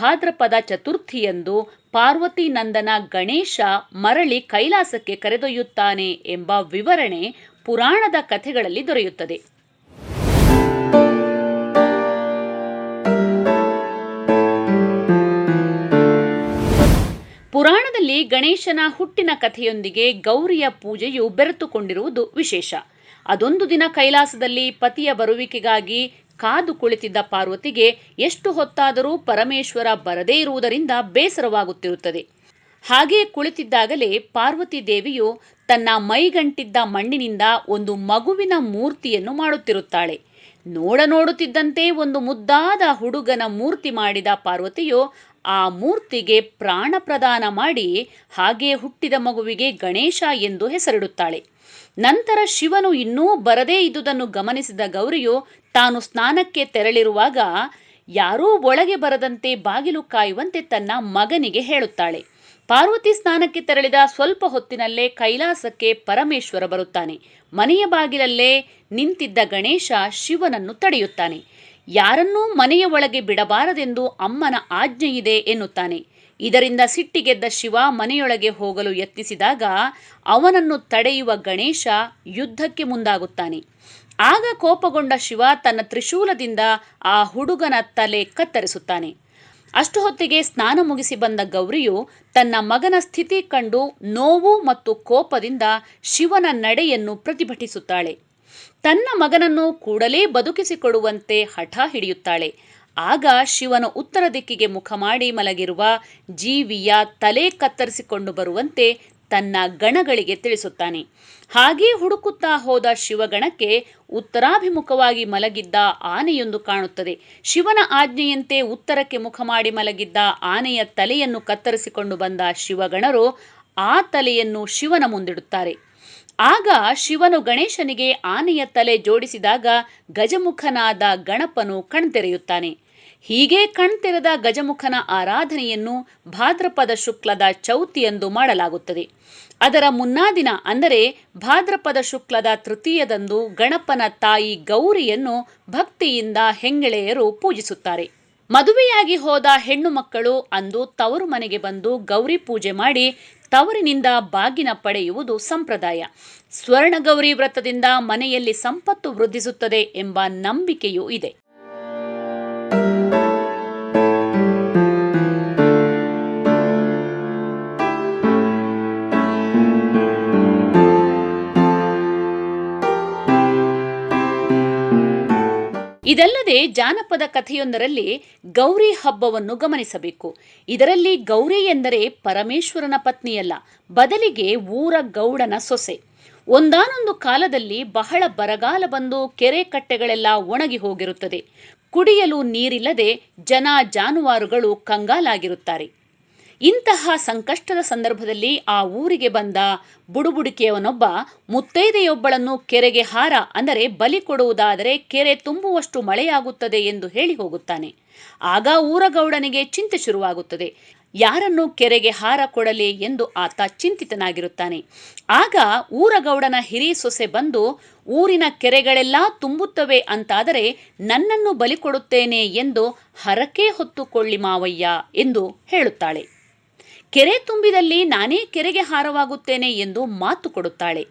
ಭಾದ್ರಪದ ಚತುರ್ಥಿಯಂದು ಪಾರ್ವತಿ ನಂದನ ಗಣೇಶ ಮರಳಿ ಕೈಲಾಸಕ್ಕೆ ಕರೆದೊಯ್ಯುತ್ತಾನೆ ಎಂಬ ವಿವರಣೆ ಪುರಾಣದ ಕಥೆಗಳಲ್ಲಿ ದೊರೆಯುತ್ತದೆ. ಪುರಾಣದಲ್ಲಿ ಗಣೇಶನ ಹುಟ್ಟಿನ ಕಥೆಯೊಂದಿಗೆ ಗೌರಿಯ ಪೂಜೆಯು ಬೆರೆತುಕೊಂಡಿರುವುದು ವಿಶೇಷ. ಅದೊಂದು ದಿನ ಕೈಲಾಸದಲ್ಲಿ ಪತಿಯ ಬರುವಿಕೆಗಾಗಿ ಕಾದು ಕುಳಿತಿದ್ದ ಪಾರ್ವತಿಗೆ ಎಷ್ಟು ಹೊತ್ತಾದರೂ ಪರಮೇಶ್ವರ ಬರದೇ ಇರುವುದರಿಂದ ಬೇಸರವಾಗುತ್ತಿರುತ್ತದೆ. ಹಾಗೆ ಕುಳಿತಿದ್ದಾಗಲೇ ಪಾರ್ವತಿ ದೇವಿಯು ತನ್ನ ಮೈಗಂಟಿದ್ದ ಮಣ್ಣಿನಿಂದ ಒಂದು ಮಗುವಿನ ಮೂರ್ತಿಯನ್ನು ಮಾಡುತ್ತಿರುತ್ತಾಳೆ. ನೋಡ ನೋಡುತ್ತಿದ್ದಂತೆ ಒಂದು ಮುದ್ದಾದ ಹುಡುಗನ ಮೂರ್ತಿ ಮಾಡಿದ ಪಾರ್ವತಿಯು ಆ ಮೂರ್ತಿಗೆ ಪ್ರಾಣ ಪ್ರದಾನ ಮಾಡಿ ಹಾಗೆ ಹುಟ್ಟಿದ ಮಗುವಿಗೆ ಗಣೇಶ ಎಂದು ಹೆಸರಿಡುತ್ತಾಳೆ. ನಂತರ ಶಿವನು ಇನ್ನೂ ಬರದೇ ಇದ್ದುದನ್ನು ಗಮನಿಸಿದ ಗೌರಿಯು ತಾನು ಸ್ನಾನಕ್ಕೆ ತೆರಳಿರುವಾಗ ಯಾರೂ ಒಳಗೆ ಬರದಂತೆ ಬಾಗಿಲು ಕಾಯುವಂತೆ ತನ್ನ ಮಗನಿಗೆ ಹೇಳುತ್ತಾಳೆ. ಪಾರ್ವತಿ ಸ್ನಾನಕ್ಕೆ ತೆರಳಿದ ಸ್ವಲ್ಪ ಹೊತ್ತಿನಲ್ಲೇ ಕೈಲಾಸಕ್ಕೆ ಪರಮೇಶ್ವರ ಬರುತ್ತಾನೆ. ಮನೆಯ ಬಾಗಿಲಲ್ಲೇ ನಿಂತಿದ್ದ ಗಣೇಶ ಶಿವನನ್ನು ತಡೆಯುತ್ತಾನೆ. ಯಾರನ್ನೂ ಮನೆಯ ಒಳಗೆ ಬಿಡಬಾರದೆಂದು ಅಮ್ಮನ ಆಜ್ಞೆಯಿದೆ ಎನ್ನುತ್ತಾನೆ. ಇದರಿಂದ ಸಿಟ್ಟಿಗೆದ್ದ ಶಿವ ಮನೆಯೊಳಗೆ ಹೋಗಲು ಯತ್ನಿಸಿದಾಗ ಅವನನ್ನು ತಡೆಯುವ ಗಣೇಶ ಯುದ್ಧಕ್ಕೆ ಮುಂದಾಗುತ್ತಾನೆ. ಆಗ ಕೋಪಗೊಂಡ ಶಿವ ತನ್ನ ತ್ರಿಶೂಲದಿಂದ ಆ ಹುಡುಗನ ತಲೆ ಕತ್ತರಿಸುತ್ತಾನೆ. ಅಷ್ಟು ಹೊತ್ತಿಗೆ ಸ್ನಾನ ಮುಗಿಸಿ ಬಂದ ಗೌರಿಯು ತನ್ನ ಮಗನ ಸ್ಥಿತಿ ಕಂಡು ನೋವು ಮತ್ತು ಕೋಪದಿಂದ ಶಿವನ ನಡೆಯನ್ನು ಪ್ರತಿಭಟಿಸುತ್ತಾಳೆ. ತನ್ನ ಮಗನನ್ನು ಕೂಡಲೇ ಬದುಕಿಸಿಕೊಡುವಂತೆ ಹಠ ಹಿಡಿಯುತ್ತಾಳೆ. ಆಗ ಶಿವನು ಉತ್ತರ ದಿಕ್ಕಿಗೆ ಮುಖ ಮಾಡಿ ಮಲಗಿರುವ ಜೀವಿಯ ತಲೆ ಕತ್ತರಿಸಿಕೊಂಡು ಬರುವಂತೆ ತನ್ನ ಗಣಗಳಿಗೆ ತಿಳಿಸುತ್ತಾನೆ. ಹಾಗೆ ಹುಡುಕುತ್ತಾ ಹೋದ ಶಿವಗಣಕ್ಕೆ ಉತ್ತರಾಭಿಮುಖವಾಗಿ ಮಲಗಿದ್ದ ಆನೆಯೊಂದು ಕಾಣುತ್ತದೆ. ಶಿವನ ಆಜ್ಞೆಯಂತೆ ಉತ್ತರಕ್ಕೆ ಮುಖ ಮಾಡಿ ಮಲಗಿದ್ದ ಆನೆಯ ತಲೆಯನ್ನು ಕತ್ತರಿಸಿಕೊಂಡು ಬಂದ ಶಿವಗಣರು ಆ ತಲೆಯನ್ನು ಶಿವನ ಮುಂದಿಡುತ್ತಾರೆ. ಆಗ ಶಿವನು ಗಣೇಶನಿಗೆ ಆನೆಯ ತಲೆ ಜೋಡಿಸಿದಾಗ ಗಜಮುಖನಾದ ಗಣಪನು ಕಣ್ತೆರೆಯುತ್ತಾನೆ. ಹೀಗೆ ಕಣ್ತೆರೆದ ಗಜಮುಖನ ಆರಾಧನೆಯನ್ನು ಭಾದ್ರಪದ ಶುಕ್ಲದ ಚೌತಿಯಂದು ಮಾಡಲಾಗುತ್ತದೆ. ಅದರ ಮುನ್ನಾ ದಿನ ಅಂದರೆ ಭಾದ್ರಪದ ಶುಕ್ಲದ ತೃತೀಯದಂದು ಗಣಪನ ತಾಯಿ ಗೌರಿಯನ್ನು ಭಕ್ತಿಯಿಂದ ಹೆಂಗೆಳೆಯರು ಪೂಜಿಸುತ್ತಾರೆ. ಮದುವೆಯಾಗಿ ಹೋದ ಹೆಣ್ಣು ಮಕ್ಕಳು ಅಂದು ತವರು ಮನೆಗೆ ಬಂದು ಗೌರಿ ಪೂಜೆ ಮಾಡಿ ತವರಿನಿಂದ ಬಾಗಿನ ಪಡೆಯುವುದು ಸಂಪ್ರದಾಯ. ಸ್ವರ್ಣಗೌರಿ ವ್ರತದಿಂದ ಮನೆಯಲ್ಲಿ ಸಂಪತ್ತು ವೃದ್ಧಿಸುತ್ತದೆ ಎಂಬ ನಂಬಿಕೆಯೂ ಇದೆ. ಇದಲ್ಲದೆ ಜಾನಪದ ಕಥೆಯೊಂದರಲ್ಲಿ ಗೌರಿ ಹಬ್ಬವನ್ನು ಗಮನಿಸಬೇಕು. ಇದರಲ್ಲಿ ಗೌರಿ ಎಂದರೆ ಪರಮೇಶ್ವರನ ಪತ್ನಿಯಲ್ಲ, ಬದಲಿಗೆ ಊರ ಗೌಡನ ಸೊಸೆ. ಒಂದಾನೊಂದು ಕಾಲದಲ್ಲಿ ಬಹಳ ಬರಗಾಲ ಬಂದು ಕೆರೆ ಕಟ್ಟೆಗಳೆಲ್ಲ ಒಣಗಿ ಹೋಗಿರುತ್ತದೆ. ಕುಡಿಯಲು ನೀರಿಲ್ಲದೆ ಜನ ಜಾನುವಾರುಗಳು ಕಂಗಾಲಾಗಿರುತ್ತಾರೆ. ಇಂತಹ ಸಂಕಷ್ಟದ ಸಂದರ್ಭದಲ್ಲಿ ಆ ಊರಿಗೆ ಬಂದ ಬುಡುಬುಡಿಕೆಯವನೊಬ್ಬ ಮುತ್ತೈದೆಯೊಬ್ಬಳನ್ನು ಕೆರೆಗೆ ಹಾರ ಅಂದರೆ ಬಲಿ ಕೊಡುವುದಾದರೆ ಕೆರೆ ತುಂಬುವಷ್ಟು ಮಳೆಯಾಗುತ್ತದೆ ಎಂದು ಹೇಳಿ ಹೋಗುತ್ತಾನೆ. ಆಗ ಊರಗೌಡನಿಗೆ ಚಿಂತೆ ಶುರುವಾಗುತ್ತದೆ. ಯಾರನ್ನು ಕೆರೆಗೆ ಹಾರ ಕೊಡಲಿ ಎಂದು ಆತ ಚಿಂತಿತನಾಗಿರುತ್ತಾನೆ. ಆಗ ಊರಗೌಡನ ಹಿರಿ ಸೊಸೆ ಬಂದು, ಊರಿನ ಕೆರೆಗಳೆಲ್ಲ ತುಂಬುತ್ತವೆ ಅಂತಾದರೆ ನನ್ನನ್ನು ಬಲಿಕೊಡುತ್ತೇನೆ ಎಂದು ಹರಕೆ ಹೊತ್ತುಕೊಳ್ಳಿ ಮಾವಯ್ಯ ಎಂದು ಹೇಳುತ್ತಾಳೆ. ಕೆರೆ ತುಂಬಿದಲ್ಲಿ ನಾನೇ ಕೆರೆಗೆ ಹಾರವಾಗುತ್ತೇನೆ ಎಂದು ಮಾತು ಕೊಡುತ್ತಾಳೆ.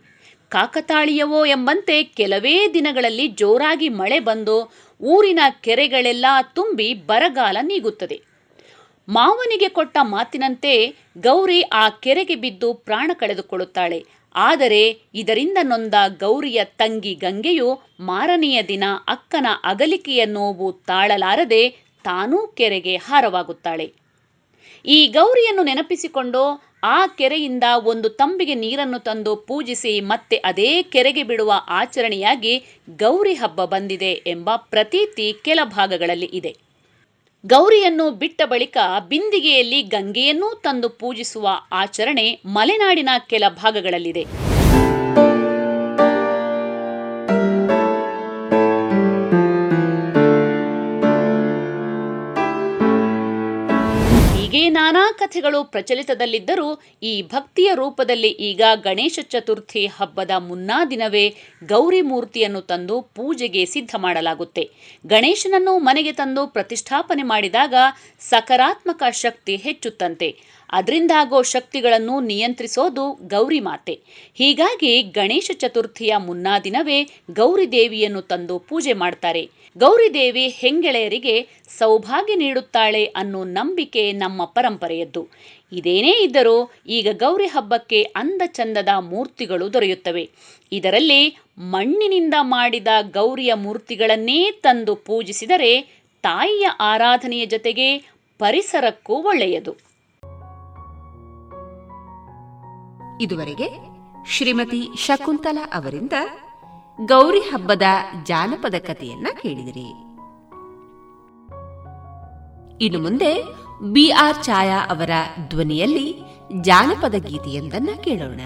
ಕಾಕತಾಳಿಯವೋ ಎಂಬಂತೆ ಕೆಲವೇ ದಿನಗಳಲ್ಲಿ ಜೋರಾಗಿ ಮಳೆ ಬಂದು ಊರಿನ ಕೆರೆಗಳೆಲ್ಲ ತುಂಬಿ ಬರಗಾಲ ನೀಗುತ್ತದೆ. ಮಾವನಿಗೆ ಕೊಟ್ಟ ಮಾತಿನಂತೆ ಗೌರಿ ಆ ಕೆರೆಗೆ ಬಿದ್ದು ಪ್ರಾಣ ಕಳೆದುಕೊಳ್ಳುತ್ತಾಳೆ. ಆದರೆ ಇದರಿಂದ ನೊಂದ ಗೌರಿಯ ತಂಗಿ ಗಂಗೆಯು ಮಾರನೆಯ ದಿನ ಅಕ್ಕನ ಅಗಲಿಕೆಯ ನೋವು ತಾಳಲಾರದೆ ತಾನೂ ಕೆರೆಗೆ ಹಾರವಾಗುತ್ತಾಳೆ. ಈ ಗೌರಿಯನ್ನು ನೆನಪಿಸಿಕೊಂಡು ಆ ಕೆರೆಯಿಂದ ಒಂದು ತಂಬಿಗೆ ನೀರನ್ನು ತಂದು ಪೂಜಿಸಿ ಮತ್ತೆ ಅದೇ ಕೆರೆಗೆ ಬಿಡುವ ಆಚರಣೆಯಾಗಿ ಗೌರಿ ಹಬ್ಬ ಬಂದಿದೆ ಎಂಬ ಪ್ರತೀತಿ ಕೆಲ ಭಾಗಗಳಲ್ಲಿ ಇದೆ. ಗೌರಿಯನ್ನು ಬಿಟ್ಟ ಬಳಿಕ ಬಿಂದಿಗೆಯಲ್ಲಿ ಗಂಗೆಯನ್ನೂ ತಂದು ಪೂಜಿಸುವ ಆಚರಣೆ ಮಲೆನಾಡಿನ ಕೆಲ ಭಾಗಗಳಲ್ಲಿದೆ. ಹೀಗೆ ನಾನಾ ಕಥೆಗಳು ಪ್ರಚಲಿತದಲ್ಲಿದ್ದರೂ ಈ ಭಕ್ತಿಯ ರೂಪದಲ್ಲಿ ಈಗ ಗಣೇಶ ಚತುರ್ಥಿ ಹಬ್ಬದ ಮುನ್ನಾ ದಿನವೇ ಗೌರಿ ಮೂರ್ತಿಯನ್ನು ತಂದು ಪೂಜೆಗೆ ಸಿದ್ಧ ಮಾಡಲಾಗುತ್ತೆ. ಗಣೇಶನನ್ನು ಮನೆಗೆ ತಂದು ಪ್ರತಿಷ್ಠಾಪನೆ ಮಾಡಿದಾಗ ಸಕಾರಾತ್ಮಕ ಶಕ್ತಿ ಹೆಚ್ಚುತ್ತಂತೆ. ಅದರಿಂದಾಗೋ ಶಕ್ತಿಗಳನ್ನು ನಿಯಂತ್ರಿಸೋದು ಗೌರಿ ಮಾತೆ. ಹೀಗಾಗಿ ಗಣೇಶ ಚತುರ್ಥಿಯ ಮುನ್ನಾ ದಿನವೇ ಗೌರಿ ದೇವಿಯನ್ನು ತಂದು ಪೂಜೆ ಮಾಡ್ತಾರೆ. ಗೌರಿ ದೇವಿ ಹೆಂಗೆಳೆಯರಿಗೆ ಸೌಭಾಗ್ಯ ನೀಡುತ್ತಾಳೆ ಅನ್ನೋ ನಂಬಿಕೆ ನಮ್ಮ ಪರಂಪರೆಯದ್ದು. ಇದೇನೇ ಇದ್ದರೂ ಈಗ ಗೌರಿ ಹಬ್ಬಕ್ಕೆ ಅಂದ ಚಂದದ ಮೂರ್ತಿಗಳು ದೊರೆಯುತ್ತವೆ. ಇದರಲ್ಲಿ ಮಣ್ಣಿನಿಂದ ಮಾಡಿದ ಗೌರಿಯ ಮೂರ್ತಿಗಳನ್ನೇ ತಂದು ಪೂಜಿಸಿದರೆ ತಾಯಿಯ ಆರಾಧನೆಯ ಜೊತೆಗೆ ಪರಿಸರಕ್ಕೂ ಒಳ್ಳೆಯದು. ಇದುವರೆಗೆ ಶ್ರೀಮತಿ ಶಕುಂತಲಾ ಅವರಿಂದ ಗೌರಿ ಹಬ್ಬದ ಜಾನಪದ ಕಥೆಯನ್ನ ಕೇಳಿದಿರಿ. ಇನ್ನು ಮುಂದೆ ಬಿ ಆರ್ ಛಾಯಾ ಅವರ ಧ್ವನಿಯಲ್ಲಿ ಜಾನಪದ ಗೀತೆಯೊಂದನ್ನ ಕೇಳೋಣ.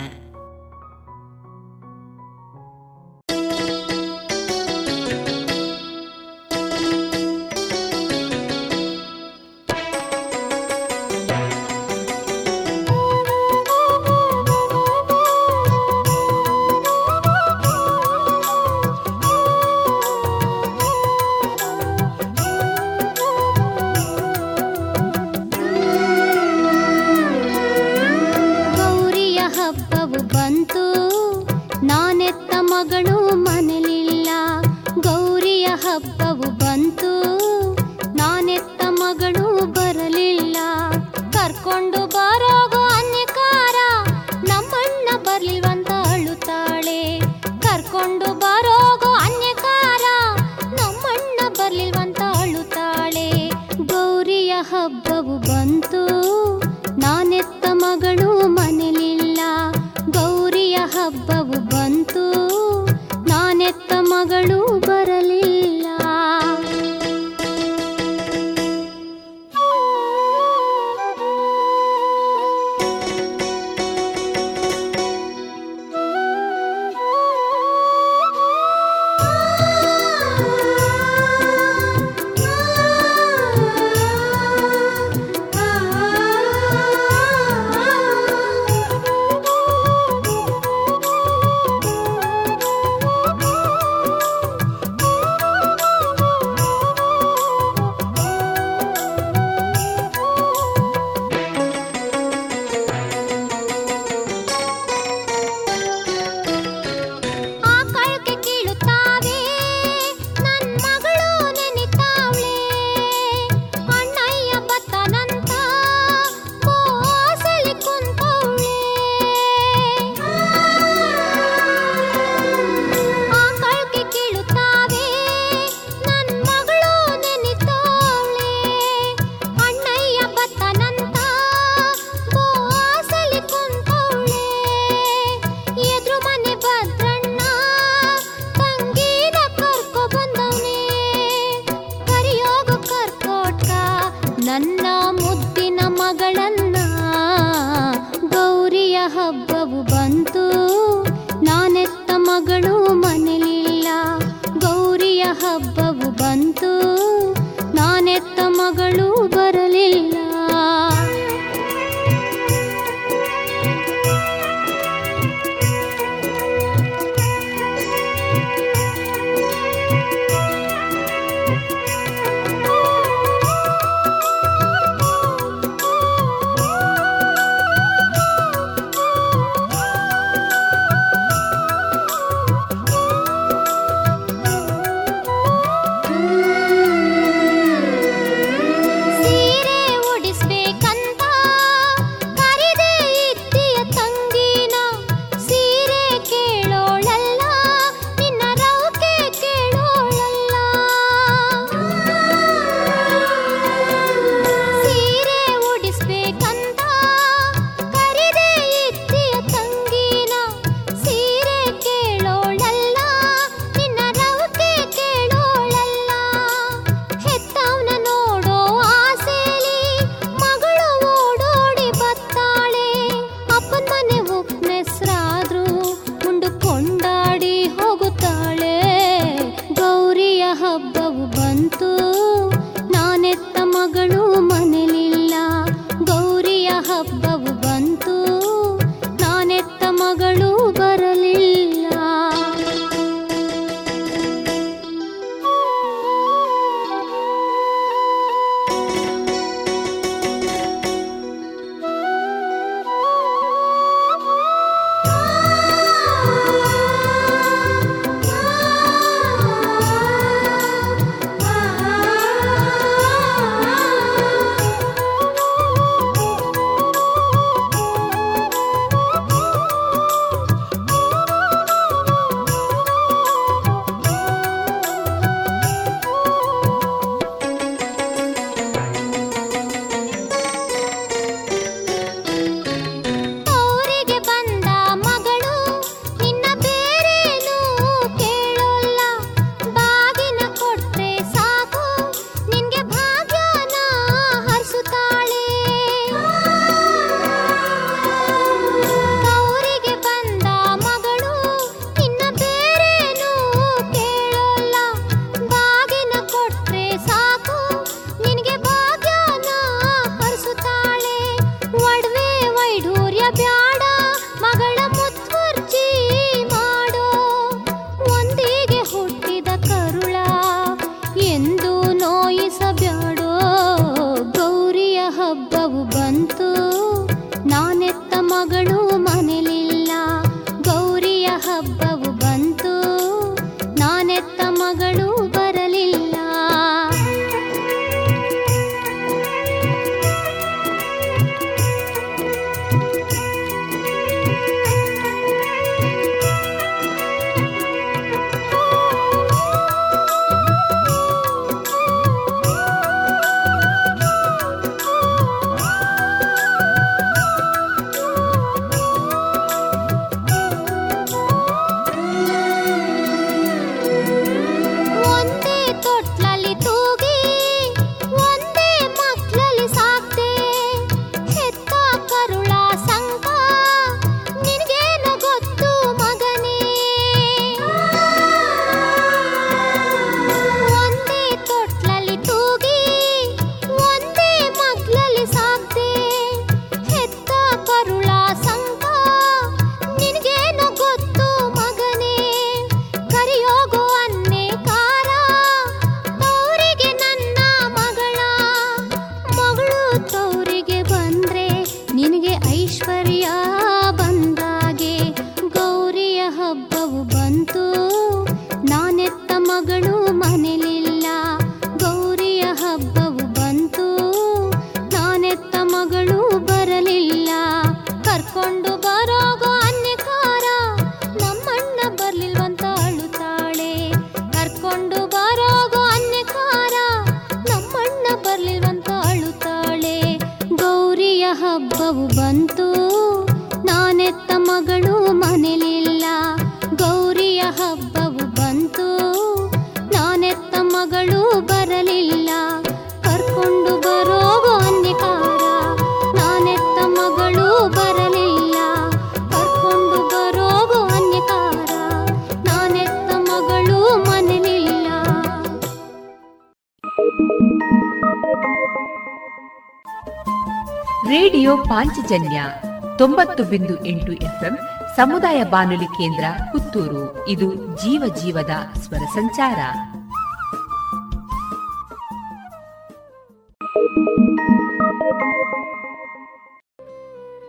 ಎಂಟು ಎಫ್ಎಂ, ಸಮುದಾಯ ಬಾನುಲಿ ಕೇಂದ್ರ, ಪುತ್ತೂರು. ಇದು ಜೀವ ಜೀವದ ಸ್ವರ ಸಂಚಾರ.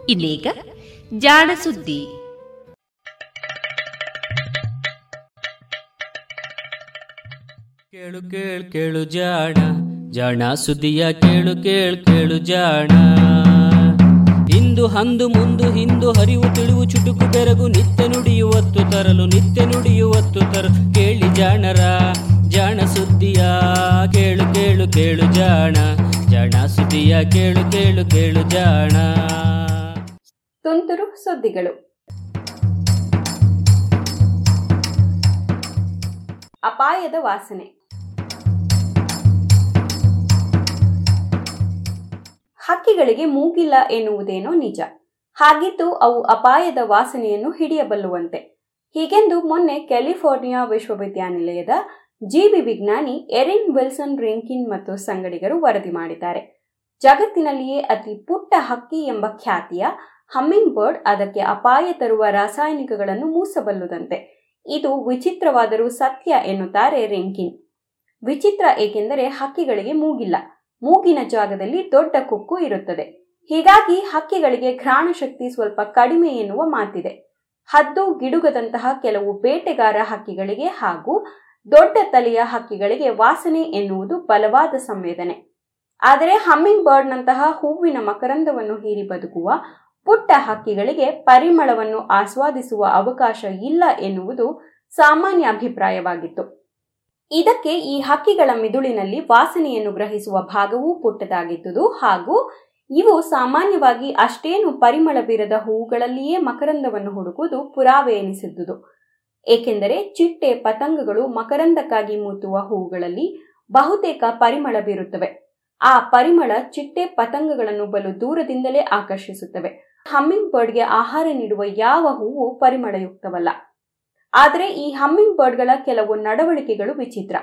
ಇನ್ನೀಗ ಜಾಣ ಸುದ್ದಿ ಕೇಳು ಕೇಳು ಕೇಳು ಜಾಣ ಜಾಣ ಸುದ್ದಿಯ ಕೇಳು ಕೇಳು ಕೇಳು ಜಾಣ. ಇಂದು ಹಂದು ಮುಂದು ಹಿಂದು ಹರಿವು ತಿಳಿವು ಚುಟುಕು ಬೆರಗು ನಿತ್ಯ ನುಡಿಯುವತ್ತು ತರಲು ನಿತ್ಯ ನುಡಿಯುವತ್ತು ತರಲು ಕೇಳಿ ಜಾಣರ, ಜಾಣ ಸುದ್ದಿಯ, ಕೇಳು ಕೇಳು ಕೇಳು ಜಾಣ. ಜಾಣ ಸುದ್ದಿಯ, ಕೇಳು ಕೇಳು ಕೇಳು ಜಾಣ. ತುಂತುರು ಸುದ್ದಿಗಳು. ಅಪಾಯದ ವಾಸನೆ. ಹಕ್ಕಿಗಳಿಗೆ ಮೂಗಿಲ್ಲ ಎನ್ನುವುದೇನೋ ನಿಜ. ಹಾಗಿದ್ದು ಅವು ಅಪಾಯದ ವಾಸನೆಯನ್ನು ಹಿಡಿಯಬಲ್ಲುವಂತೆ. ಹೀಗೆಂದು ಮೊನ್ನೆ ಕ್ಯಾಲಿಫೋರ್ನಿಯಾ ವಿಶ್ವವಿದ್ಯಾನಿಲಯದ ಜೀವಿ ವಿಜ್ಞಾನಿ ಎರಿನ್ ವಿಲ್ಸನ್ ರಿಂಕಿನ್ ಮತ್ತು ಸಂಗಡಿಗರು ವರದಿ ಮಾಡಿದ್ದಾರೆ. ಜಗತ್ತಿನಲ್ಲಿಯೇ ಅತಿ ಪುಟ್ಟ ಹಕ್ಕಿ ಎಂಬ ಖ್ಯಾತಿಯ ಹಮ್ಮಿಂಗ್ ಬರ್ಡ್ ಅದಕ್ಕೆ ಅಪಾಯ ತರುವ ರಾಸಾಯನಿಕಗಳನ್ನು ಮೂಸಬಲ್ಲುದಂತೆ. ಇದು ವಿಚಿತ್ರವಾದರೂ ಸತ್ಯ ಎನ್ನುತ್ತಾರೆ ರಿಂಕಿನ್. ವಿಚಿತ್ರ ಏಕೆಂದರೆ ಹಕ್ಕಿಗಳಿಗೆ ಮೂಗಿಲ್ಲ. ಮೂಗಿನ ಜಾಗದಲ್ಲಿ ದೊಡ್ಡ ಕುಕ್ಕು ಇರುತ್ತದೆ. ಹೀಗಾಗಿ ಹಕ್ಕಿಗಳಿಗೆ ಘ್ರಾಣ ಶಕ್ತಿ ಸ್ವಲ್ಪ ಕಡಿಮೆ ಎನ್ನುವ ಮಾತಿದೆ. ಹದ್ದು ಗಿಡುಗದಂತಹ ಕೆಲವು ಬೇಟೆಗಾರ ಹಕ್ಕಿಗಳಿಗೆ ಹಾಗೂ ದೊಡ್ಡ ತಲೆಯ ಹಕ್ಕಿಗಳಿಗೆ ವಾಸನೆ ಎನ್ನುವುದು ಬಲವಾದ ಸಂವೇದನೆ. ಆದರೆ ಹಮ್ಮಿಂಗ್ ಬರ್ಡ್ನಂತಹ ಹೂವಿನ ಮಕರಂದವನ್ನು ಹೀರಿ ಬದುಕುವ ಪುಟ್ಟ ಹಕ್ಕಿಗಳಿಗೆ ಪರಿಮಳವನ್ನು ಆಸ್ವಾದಿಸುವ ಅವಕಾಶ ಇಲ್ಲ ಎನ್ನುವುದು ಸಾಮಾನ್ಯ ಅಭಿಪ್ರಾಯವಾಗಿತ್ತು. ಇದಕ್ಕೆ ಈ ಹಕ್ಕಿಗಳ ಮಿದುಳಿನಲ್ಲಿ ವಾಸನೆಯನ್ನು ಗ್ರಹಿಸುವ ಭಾಗವೂ ಪುಟ್ಟದಾಗಿದ್ದುದು. ಹಾಗೂ ಇವು ಸಾಮಾನ್ಯವಾಗಿ ಅಷ್ಟೇನು ಪರಿಮಳ ಬೀರದ ಹೂವುಗಳಲ್ಲಿಯೇ ಮಕರಂದವನ್ನು ಹುಡುಕುವುದು ಪುರಾವೆ ಎನಿಸಿದ್ದುದು. ಏಕೆಂದರೆ ಚಿಟ್ಟೆ ಪತಂಗಗಳು ಮಕರಂದಕ್ಕಾಗಿ ಮೂತುವ ಹೂವುಗಳಲ್ಲಿ ಬಹುತೇಕ ಪರಿಮಳ ಬೀರುತ್ತವೆ. ಆ ಪರಿಮಳ ಚಿಟ್ಟೆ ಪತಂಗಗಳನ್ನು ಬಲು ದೂರದಿಂದಲೇ ಆಕರ್ಷಿಸುತ್ತವೆ. ಹಮ್ಮಿಂಗ್ ಬರ್ಡ್ಗೆ ಆಹಾರ ನೀಡುವ ಯಾವ ಹೂವು ಪರಿಮಳಯುಕ್ತವಲ್ಲ. ಆದರೆ ಈ ಹಮ್ಮಿಂಗ್ ಬರ್ಡ್ಗಳ ಕೆಲವು ನಡವಳಿಕೆಗಳು ವಿಚಿತ್ರ.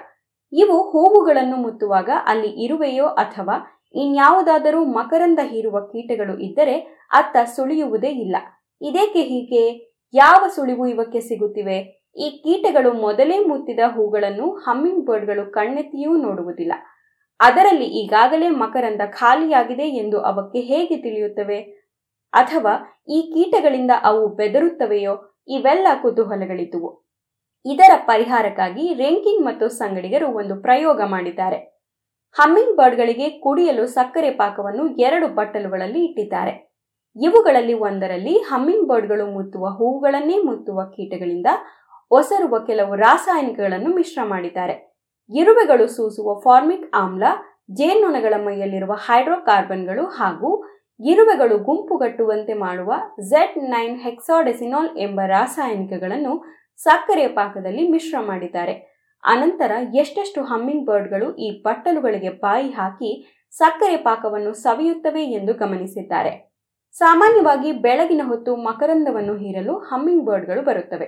ಇವು ಹೂವುಗಳನ್ನು ಮುತ್ತುವಾಗ ಅಲ್ಲಿ ಇರುವೆಯೋ ಅಥವಾ ಇನ್ಯಾವುದಾದರೂ ಮಕರಂದ ಹೀರುವ ಕೀಟಗಳು ಇದ್ದರೆ ಅತ್ತ ಸುಳಿಯುವುದೇ ಇಲ್ಲ. ಇದೇಕೆ ಹೀಗೆ? ಯಾವ ಸುಳಿವು ಇವಕ್ಕೆ ಸಿಗುತ್ತಿವೆ? ಈ ಕೀಟಗಳು ಮೊದಲೇ ಮುತ್ತಿದ ಹೂಗಳನ್ನು ಹಮ್ಮಿಂಗ್ ಬರ್ಡ್ಗಳು ಕಣ್ಣೆತ್ತಿಯೂ ನೋಡುವುದಿಲ್ಲ. ಅದರಲ್ಲಿ ಈಗಾಗಲೇ ಮಕರಂದ ಖಾಲಿಯಾಗಿದೆ ಎಂದು ಅವಕ್ಕೆ ಹೇಗೆ ತಿಳಿಯುತ್ತವೆ? ಅಥವಾ ಈ ಕೀಟಗಳಿಂದ ಅವು ಬೆದರುತ್ತವೆಯೋ? ಇವೆಲ್ಲ ಕುತೂಹಲಗಳಿದ್ದುವು. ಇದರ ಪರಿಹಾರಕ್ಕಾಗಿ ರೆಂಕಿನ್ ಮತ್ತು ಸಂಗಡಿಗರು ಒಂದು ಪ್ರಯೋಗ ಮಾಡಿದ್ದಾರೆ. ಹಮ್ಮಿಂಗ್ ಬರ್ಡ್ಗಳಿಗೆ ಕುಡಿಯಲು ಸಕ್ಕರೆ ಪಾಕವನ್ನು ಎರಡು ಬಟ್ಟಲುಗಳಲ್ಲಿ ಇಟ್ಟಿದ್ದಾರೆ. ಇವುಗಳಲ್ಲಿ ಒಂದರಲ್ಲಿ ಹಮ್ಮಿಂಗ್ ಬರ್ಡ್ಗಳು ಮುತ್ತುವ ಹೂವುಗಳನ್ನೇ ಮುತ್ತುವ ಕೀಟಗಳಿಂದ ಒಸರುವ ಕೆಲವು ರಾಸಾಯನಿಕಗಳನ್ನು ಮಿಶ್ರ ಮಾಡಿದ್ದಾರೆ. ಇರುವೆಗಳು ಸೂಸುವ ಫಾರ್ಮಿಕ್ ಆಮ್ಲ, ಜೇನುನೊಣಗಳ ಮೈಯಲ್ಲಿರುವ ಹೈಡ್ರೋಕಾರ್ಬನ್ಗಳು ಹಾಗೂ ಇರುವೆಗಳು ಗುಂಪುಗಟ್ಟುವಂತೆ ಮಾಡುವ ಝೆಡ್ ನೈನ್ ಹೆಕ್ಸಾಡೆಸಿನಾಲ್ ಎಂಬ ರಾಸಾಯನಿಕಗಳನ್ನು ಸಕ್ಕರೆಯ ಪಾಕದಲ್ಲಿ ಮಿಶ್ರ ಮಾಡಿದ್ದಾರೆ. ಅನಂತರ ಎಷ್ಟೆಷ್ಟು ಹಮ್ಮಿಂಗ್ ಬರ್ಡ್ಗಳು ಈ ಬಟ್ಟಲುಗಳಿಗೆ ಬಾಯಿ ಹಾಕಿ ಸಕ್ಕರೆ ಪಾಕವನ್ನು ಸವಿಯುತ್ತವೆ ಎಂದು ಗಮನಿಸಿದ್ದಾರೆ. ಸಾಮಾನ್ಯವಾಗಿ ಬೆಳಗಿನ ಹೊತ್ತು ಮಕರಂದವನ್ನು ಹೀರಲು ಹಮ್ಮಿಂಗ್ ಬರ್ಡ್ಗಳು ಬರುತ್ತವೆ.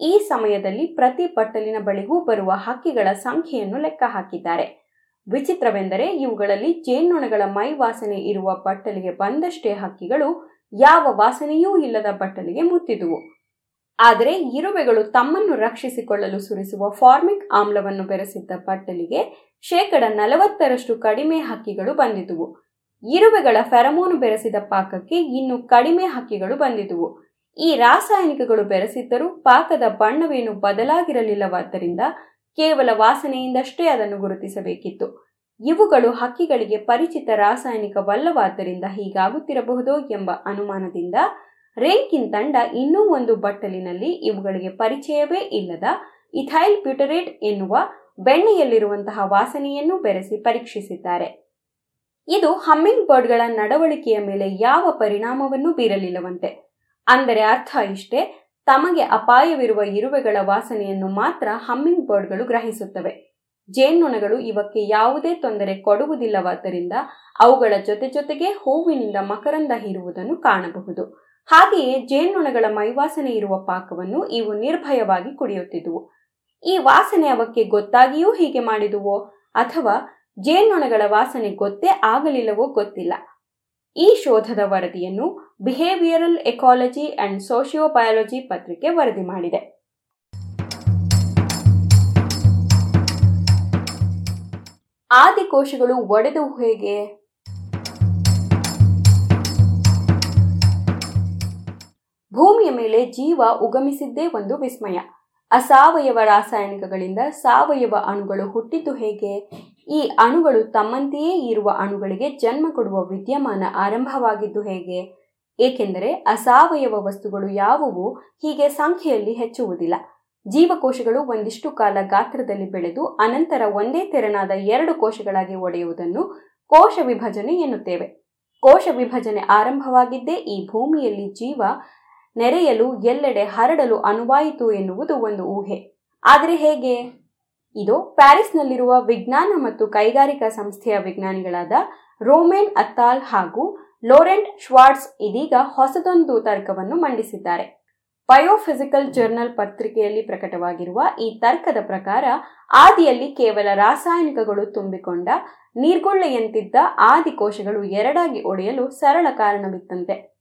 ಈ ಸಮಯದಲ್ಲಿ ಪ್ರತಿ ಬಟ್ಟಲಿನ ಬಳಿಗೂ ಬರುವ ಹಕ್ಕಿಗಳ ಸಂಖ್ಯೆಯನ್ನು ಲೆಕ್ಕ ಹಾಕಿದ್ದಾರೆ. ವಿಚಿತ್ರವೆಂದರೆ ಇವುಗಳಲ್ಲಿ ಜೇನ್ನೊಣಗಳ ಮೈ ವಾಸನೆ ಇರುವ ಬಟ್ಟಲಿಗೆ ಬಂದಷ್ಟೇ ಹಕ್ಕಿಗಳು, ಯಾವ ವಾಸನೆಯೂ ಇಲ್ಲದ ಬಟ್ಟಲಿಗೆ ಮುತ್ತಿದುವು. ಆದರೆ ಇರುವೆಗಳು ತಮ್ಮನ್ನು ರಕ್ಷಿಸಿಕೊಳ್ಳಲು ಸುರಿಸುವ ಫಾರ್ಮಿಕ್ ಆಮ್ಲವನ್ನು ಬೆರೆಸಿದ್ದ ಬಟ್ಟಲಿಗೆ ಶೇಕಡ ನಲವತ್ತರಷ್ಟು ಕಡಿಮೆ ಹಕ್ಕಿಗಳು ಬಂದಿದುವು ಇರುವೆಗಳ ಫೆರಮೋನು ಬೆರೆಸಿದ ಪಾಕಕ್ಕೆ ಇನ್ನು ಕಡಿಮೆ ಹಕ್ಕಿಗಳು ಬಂದಿದುವು ಈ ರಾಸಾಯನಿಕಗಳು ಬೆರೆಸಿದ್ದರೂ ಪಾಕದ ಬಣ್ಣವೇನು ಬದಲಾಗಿರಲಿಲ್ಲವಾದ್ದರಿಂದ ಕೇವಲ ವಾಸನೆಯಿಂದಷ್ಟೇ ಅದನ್ನು ಗುರುತಿಸಬೇಕಿತ್ತು. ಇವುಗಳು ಹಕ್ಕಿಗಳಿಗೆ ಪರಿಚಿತ ರಾಸಾಯನಿಕವಲ್ಲವಾದ್ದರಿಂದ ಹೀಗಾಗುತ್ತಿರಬಹುದೋ ಎಂಬ ಅನುಮಾನದಿಂದ ರೇಂಕಿನ್ ತಂಡ ಇನ್ನೂ ಒಂದು ಬಟ್ಟಲಿನಲ್ಲಿ ಇವುಗಳಿಗೆ ಪರಿಚಯವೇ ಇಲ್ಲದ ಇಥೈಲ್ ಪ್ಯೂಟರೇಟ್ ಎನ್ನುವ ಬೆಣ್ಣೆಯಲ್ಲಿರುವಂತಹ ವಾಸನೆಯನ್ನು ಬೆರೆಸಿ ಪರೀಕ್ಷಿಸಿದ್ದಾರೆ. ಇದು ಹಮ್ಮಿಂಗ್ ಬರ್ಡ್ಗಳ ನಡವಳಿಕೆಯ ಮೇಲೆ ಯಾವ ಪರಿಣಾಮವನ್ನು ಬೀರಲಿಲ್ಲವಂತೆ. ಅಂದರೆ ಅರ್ಥ ಇಷ್ಟೇ ತಮಗೆ ಅಪಾಯವಿರುವ ಇರುವೆಗಳ ವಾಸನೆಯನ್ನು ಮಾತ್ರ ಹಮ್ಮಿಂಗ್ ಬರ್ಡ್ಗಳು ಗ್ರಹಿಸುತ್ತವೆ. ಜೇನ್ನೊಣಗಳು ಇವಕ್ಕೆ ಯಾವುದೇ ತೊಂದರೆ ಕೊಡುವುದಿಲ್ಲವಾದ್ದರಿಂದ ಅವುಗಳ ಜೊತೆ ಜೊತೆಗೆ ಹೂವಿನಿಂದ ಮಕರಂದ ಹೀರುವುದನ್ನು ಕಾಣಬಹುದು. ಹಾಗೆಯೇ ಜೇನ್ನೊಣಗಳ ಮೈವಾಸನೆ ಇರುವ ಪಾಕವನ್ನು ಇವು ನಿರ್ಭಯವಾಗಿ ಕುಡಿಯುತ್ತಿದ್ದುವು ಈ ವಾಸನೆ ಅವಕ್ಕೆ ಗೊತ್ತಾಗಿಯೂ ಹೀಗೆ ಮಾಡಿದುವೋ ಅಥವಾ ಜೇನ್ನೊಣಗಳ ವಾಸನೆ ಗೊತ್ತೇ ಆಗಲಿಲ್ಲವೋ ಗೊತ್ತಿಲ್ಲ. ಈ ಶೋಧದ ವರದಿಯನ್ನು ಬಿಹೇವಿಯರಲ್ ಎಕಾಲಜಿ ಅಂಡ್ ಸೋಶಿಯೋಬಯಾಲಜಿ ಪತ್ರಿಕೆ ವರದಿ ಮಾಡಿದೆ. ಆದಿಕೋಶಗಳು ಒಡೆದು ಹೇಗೆ? ಭೂಮಿಯ ಮೇಲೆ ಜೀವ ಉಗಮಿಸಿದ್ದೇ ಒಂದು ವಿಸ್ಮಯ. ಅಸಾವಯವ ರಾಸಾಯನಿಕಗಳಿಂದ ಸಾವಯವ ಅಣುಗಳು ಹುಟ್ಟಿದ್ದು ಹೇಗೆ? ಈ ಅಣುಗಳು ತಮ್ಮಂತೆಯೇ ಇರುವ ಅಣುಗಳಿಗೆ ಜನ್ಮ ಕೊಡುವ ವಿದ್ಯಮಾನ ಆರಂಭವಾಗಿದ್ದು ಹೇಗೆ? ಏಕೆಂದರೆ ಅಸಾವಯವ ವಸ್ತುಗಳು ಯಾವುವು ಹೀಗೆ ಸಂಖ್ಯೆಯಲ್ಲಿ ಹೆಚ್ಚುವುದಿಲ್ಲ. ಜೀವಕೋಶಗಳು ಒಂದಿಷ್ಟು ಕಾಲ ಗಾತ್ರದಲ್ಲಿ ಬೆಳೆದು ಅನಂತರ ಒಂದೇ ತೆರನಾದ ಎರಡು ಕೋಶಗಳಾಗಿ ಒಡೆಯುವುದನ್ನು ಕೋಶ ವಿಭಜನೆ ಎನ್ನುತ್ತೇವೆ. ಕೋಶ ವಿಭಜನೆ ಆರಂಭವಾಗಿದ್ದೇ ಈ ಭೂಮಿಯಲ್ಲಿ ಜೀವ ನೆರೆಯಲು, ಎಲ್ಲೆಡೆ ಹರಡಲು ಅನುವಾಯಿತು ಎನ್ನುವುದು ಒಂದು ಊಹೆ. ಆದರೆ ಹೇಗೆ? ಇದು ಪ್ಯಾರಿಸ್ನಲ್ಲಿರುವ ವಿಜ್ಞಾನ ಮತ್ತು ಕೈಗಾರಿಕಾ ಸಂಸ್ಥೆಯ ವಿಜ್ಞಾನಿಗಳಾದ ರೋಮೆನ್ ಅತ್ತಾಲ್ ಹಾಗೂ ಲೋರೆಂಟ್ ಶ್ವಾರ್ಟ್ಸ್ ಇದೀಗ ಹೊಸದೊಂದು ತರ್ಕವನ್ನು ಮಂಡಿಸಿದ್ದಾರೆ. ಬಯೋಫಿಸಿಕಲ್ ಜರ್ನಲ್ ಪತ್ರಿಕೆಯಲ್ಲಿ ಪ್ರಕಟವಾಗಿರುವ ಈ ತರ್ಕದ ಪ್ರಕಾರ ಆದಿಯಲ್ಲಿ ಕೇವಲ ರಾಸಾಯನಿಕಗಳು ತುಂಬಿಕೊಂಡ ನೀರ್ಗುಳ್ಳೆಯಂತಿದ್ದ ಆದಿಕೋಶಗಳು ಎರಡಾಗಿ ಒಡೆಯಲು ಸರಳ ಕಾರಣವಿತ್ತಂತೆ.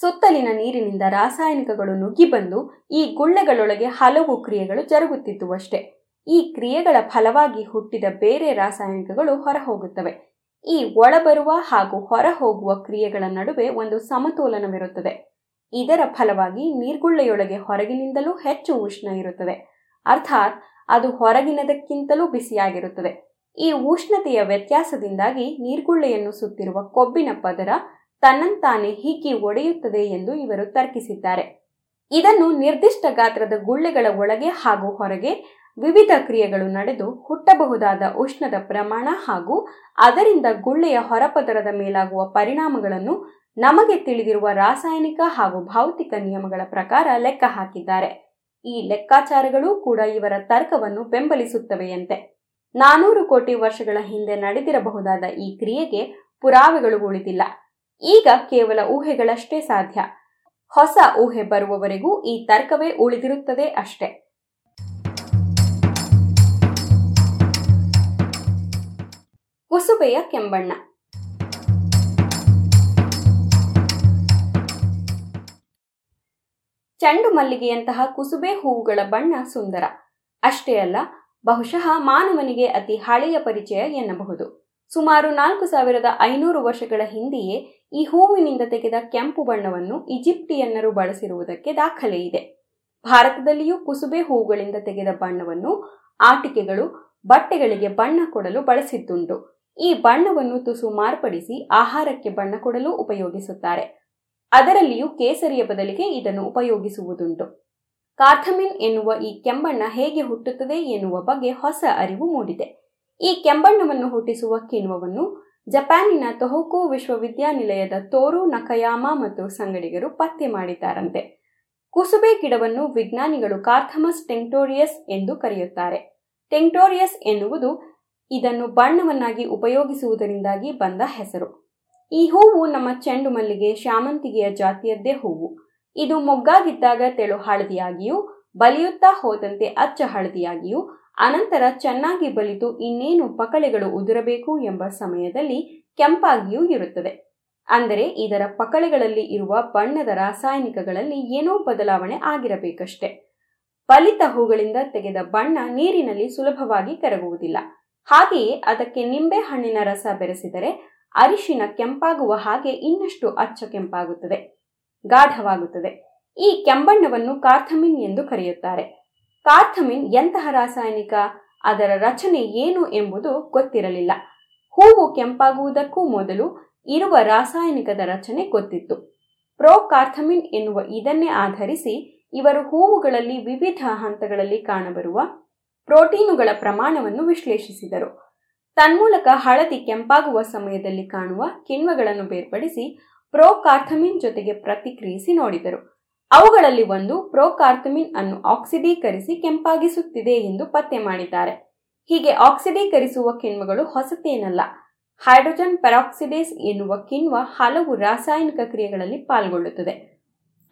ಸುತ್ತಲಿನ ನೀರಿನಿಂದ ರಾಸಾಯನಿಕಗಳು ನುಗ್ಗಿ ಬಂದು ಈ ಗುಳ್ಳೆಗಳೊಳಗೆ ಹಲವು ಕ್ರಿಯೆಗಳು ಜರುಗುತ್ತಿದ್ದುವಷ್ಟೇ. ಈ ಕ್ರಿಯೆಗಳ ಫಲವಾಗಿ ಹುಟ್ಟಿದ ಬೇರೆ ರಾಸಾಯನಿಕಗಳು ಹೊರಹೋಗುತ್ತವೆ. ಈ ಒಳಬರುವ ಹಾಗೂ ಹೊರಹೋಗುವ ಕ್ರಿಯೆಗಳ ನಡುವೆ ಒಂದು ಸಮತೋಲನವಿರುತ್ತದೆ. ಇದರ ಫಲವಾಗಿ ನೀರ್ಗುಳ್ಳೆಯೊಳಗೆ ಹೊರಗಿನಿಂದಲೂ ಹೆಚ್ಚು ಉಷ್ಣ ಇರುತ್ತದೆ. ಅರ್ಥಾತ್ ಅದು ಹೊರಗಿನದಕ್ಕಿಂತಲೂ ಬಿಸಿಯಾಗಿರುತ್ತದೆ. ಈ ಉಷ್ಣತೆಯ ವ್ಯತ್ಯಾಸದಿಂದಾಗಿ ನೀರ್ಗುಳ್ಳೆಯನ್ನು ಸುತ್ತಿರುವ ಕೊಬ್ಬಿನ ಪದರ ತನ್ನಂತಾನೆ ಹಿಗ್ಗಿ ಒಡೆಯುತ್ತದೆ ಎಂದು ಇವರು ತರ್ಕಿಸಿದ್ದಾರೆ. ಇದನ್ನು ನಿರ್ದಿಷ್ಟ ಗಾತ್ರದ ಗುಳ್ಳೆಗಳ ಒಳಗೆ ಹಾಗೂ ಹೊರಗೆ ವಿವಿಧ ಕ್ರಿಯೆಗಳು ನಡೆದು ಹುಟ್ಟಬಹುದಾದ ಉಷ್ಣದ ಪ್ರಮಾಣ ಹಾಗೂ ಅದರಿಂದ ಗುಳ್ಳೆಯ ಹೊರಪದರದ ಮೇಲಾಗುವ ಪರಿಣಾಮಗಳನ್ನು ನಮಗೆ ತಿಳಿದಿರುವ ರಾಸಾಯನಿಕ ಹಾಗೂ ಭೌತಿಕ ನಿಯಮಗಳ ಪ್ರಕಾರ ಲೆಕ್ಕ ಹಾಕಿದ್ದಾರೆ. ಈ ಲೆಕ್ಕಾಚಾರಗಳು ಕೂಡ ಇವರ ತರ್ಕವನ್ನು ಬೆಂಬಲಿಸುತ್ತವೆಯಂತೆ. ನಾನೂರು ಕೋಟಿ ವರ್ಷಗಳ ಹಿಂದೆ ನಡೆದಿರಬಹುದಾದ ಈ ಕ್ರಿಯೆಗೆ ಪುರಾವೆಗಳು ಉಳಿದಿಲ್ಲ. ಈಗ ಕೇವಲ ಊಹೆಗಳಷ್ಟೇ ಸಾಧ್ಯ. ಹೊಸ ಊಹೆ ಬರುವವರೆಗೂ ಈ ತರ್ಕವೇ ಉಳಿದಿರುತ್ತದೆ ಅಷ್ಟೇ. ಕುಸುಬೆಯ ಕೆಂಬಣ್ಣ. ಚಂಡು ಮಲ್ಲಿಗೆಯಂತಹ ಕುಸುಬೆ ಹೂವುಗಳ ಬಣ್ಣ ಸುಂದರ. ಅಷ್ಟೇ ಅಲ್ಲ, ಬಹುಶಃ ಮಾನವನಿಗೆ ಅತಿ ಹಳೆಯ ಪರಿಚಯ ಎನ್ನಬಹುದು. ಸುಮಾರು ನಾಲ್ಕು ಸಾವಿರದ ಐನೂರು ವರ್ಷಗಳ ಹಿಂದೆಯೇ ಈ ಹೂವಿನಿಂದ ತೆಗೆದ ಕೆಂಪು ಬಣ್ಣವನ್ನು ಈಜಿಪ್ಟಿಯನ್ನರು ಬಳಸಿರುವುದಕ್ಕೆ ದಾಖಲೆ ಇದೆ. ಭಾರತದಲ್ಲಿಯೂ ಕುಸುಬೆ ಹೂವುಗಳಿಂದ ತೆಗೆದ ಬಣ್ಣವನ್ನು ಆಟಿಕೆಗಳು ಬಟ್ಟೆಗಳಿಗೆ ಬಣ್ಣ ಕೊಡಲು ಬಳಸಿದ್ದುಂಟು. ಈ ಬಣ್ಣವನ್ನು ತುಸು ಮಾರ್ಪಡಿಸಿ ಆಹಾರಕ್ಕೆ ಬಣ್ಣ ಕೊಡಲು ಉಪಯೋಗಿಸುತ್ತಾರೆ. ಅದರಲ್ಲಿಯೂ ಕೇಸರಿಯ ಬದಲಿಗೆ ಇದನ್ನು ಉಪಯೋಗಿಸುವುದುಂಟು. ಕಾರ್ಥಮಿನ್ ಎನ್ನುವ ಈ ಕೆಂಬಣ್ಣ ಹೇಗೆ ಹುಟ್ಟುತ್ತದೆ ಎನ್ನುವ ಬಗ್ಗೆ ಹೊಸ ಅರಿವು ಮೂಡಿದೆ. ಈ ಕೆಂಬಣ್ಣವನ್ನು ಹುಟ್ಟಿಸುವ ಕಿಣ್ವವನ್ನು ಜಪಾನಿನ ತೊಹೋಕೋ ವಿಶ್ವವಿದ್ಯಾನಿಲಯದ ತೋರು, ನಕಯಾಮ ಮತ್ತು ಸಂಗಡಿಗರು ಪತ್ತೆ ಮಾಡಿದ್ದಾರಂತೆ. ಕುಸುಬೆ ಗಿಡವನ್ನು ವಿಜ್ಞಾನಿಗಳು ಕಾರ್ಥಮಸ್ ಟೆಂಕ್ಟೋರಿಯಸ್ ಎಂದು ಕರೆಯುತ್ತಾರೆ. ಟೆಂಕ್ಟೋರಿಯಸ್ ಎನ್ನುವುದು ಇದನ್ನು ಬಣ್ಣವನ್ನಾಗಿ ಉಪಯೋಗಿಸುವುದರಿಂದಾಗಿ ಬಂದ ಹೆಸರು. ಈ ಹೂವು ನಮ್ಮ ಚೆಂಡು ಮಲ್ಲಿಗೆ ಶಾಮಂತಿಗೆಯ ಜಾತಿಯದ್ದೇ ಹೂವು. ಇದು ಮೊಗ್ಗಾಗಿದ್ದಾಗ ತೆಳು ಹಳದಿಯಾಗಿಯೂ, ಬಲಿಯುತ್ತಾ ಹೋದಂತೆ ಅಚ್ಚ ಹಳದಿಯಾಗಿಯೂ, ಅನಂತರ ಚೆನ್ನಾಗಿ ಬಲಿತು ಇನ್ನೇನು ಪಕಳೆಗಳು ಉದುರಬೇಕು ಎಂಬ ಸಮಯದಲ್ಲಿ ಕೆಂಪಾಗಿಯೂ ಇರುತ್ತದೆ. ಅಂದರೆ ಇದರ ಪಕಳೆಗಳಲ್ಲಿ ಇರುವ ಬಣ್ಣದ ರಾಸಾಯನಿಕಗಳಲ್ಲಿ ಏನೋ ಬದಲಾವಣೆ ಆಗಿರಬೇಕಷ್ಟೆ. ಬಲಿತ ಹೂಗಳಿಂದ ತೆಗೆದ ಬಣ್ಣ ನೀರಿನಲ್ಲಿ ಸುಲಭವಾಗಿ ಕರಗುವುದಿಲ್ಲ. ಹಾಗೆಯೇ ಅದಕ್ಕೆ ನಿಂಬೆ ಹಣ್ಣಿನ ರಸ ಬೆರೆಸಿದರೆ ಅರಿಶಿನ ಕೆಂಪಾಗುವ ಹಾಗೆ ಇನ್ನಷ್ಟು ಅಚ್ಚ ಕೆಂಪಾಗುತ್ತದೆ, ಗಾಢವಾಗುತ್ತದೆ. ಈ ಕೆಂಬಣ್ಣವನ್ನು ಕಾರ್ಥಮಿನ್ ಎಂದು ಕರೆಯುತ್ತಾರೆ. ಕಾರ್ಥಮಿನ್ ಎಂತಹ ರಾಸಾಯನಿಕ, ಅದರ ರಚನೆ ಏನು ಎಂಬುದು ಗೊತ್ತಿರಲಿಲ್ಲ. ಹೂವು ಕೆಂಪಾಗುವುದಕ್ಕೂ ಮೊದಲು ಇರುವ ರಾಸಾಯನಿಕದ ರಚನೆ ಗೊತ್ತಿತ್ತು. ಪ್ರೋಕಾರ್ಥಮಿನ್ ಎನ್ನುವ ಇದನ್ನೇ ಆಧರಿಸಿ ಇವರು ಹೂವುಗಳಲ್ಲಿ ವಿವಿಧ ಹಂತಗಳಲ್ಲಿ ಕಾಣಬರುವ ಪ್ರೋಟೀನುಗಳ ಪ್ರಮಾಣವನ್ನು ವಿಶ್ಲೇಷಿಸಿದರು. ತನ್ಮೂಲಕ ಹಳದಿ ಕೆಂಪಾಗುವ ಸಮಯದಲ್ಲಿ ಕಾಣುವ ಕಿಣ್ವಗಳನ್ನು ಬೇರ್ಪಡಿಸಿ ಪ್ರೋಕಾರ್ಥಮಿನ್ ಜೊತೆಗೆ ಪ್ರತಿಕ್ರಿಯಿಸಿ ನೋಡಿದರು. ಅವುಗಳಲ್ಲಿ ಒಂದು ಪ್ರೋಕಾರ್ಥಮಿನ್ ಅನ್ನು ಆಕ್ಸಿಡೀಕರಿಸಿ ಕೆಂಪಾಗಿಸುತ್ತಿದೆ ಎಂದು ಪತ್ತೆ ಮಾಡಿದ್ದಾರೆ. ಹೀಗೆ ಆಕ್ಸಿಡೀಕರಿಸುವ ಕಿಣ್ವಗಳು ಹೊಸತೇನಲ್ಲ. ಹೈಡ್ರೋಜನ್ ಪೆರಾಕ್ಸಿಡೇಸ್ ಎನ್ನುವ ಕಿಣ್ವ ಹಲವು ರಾಸಾಯನಿಕ ಕ್ರಿಯೆಗಳಲ್ಲಿ ಪಾಲ್ಗೊಳ್ಳುತ್ತದೆ.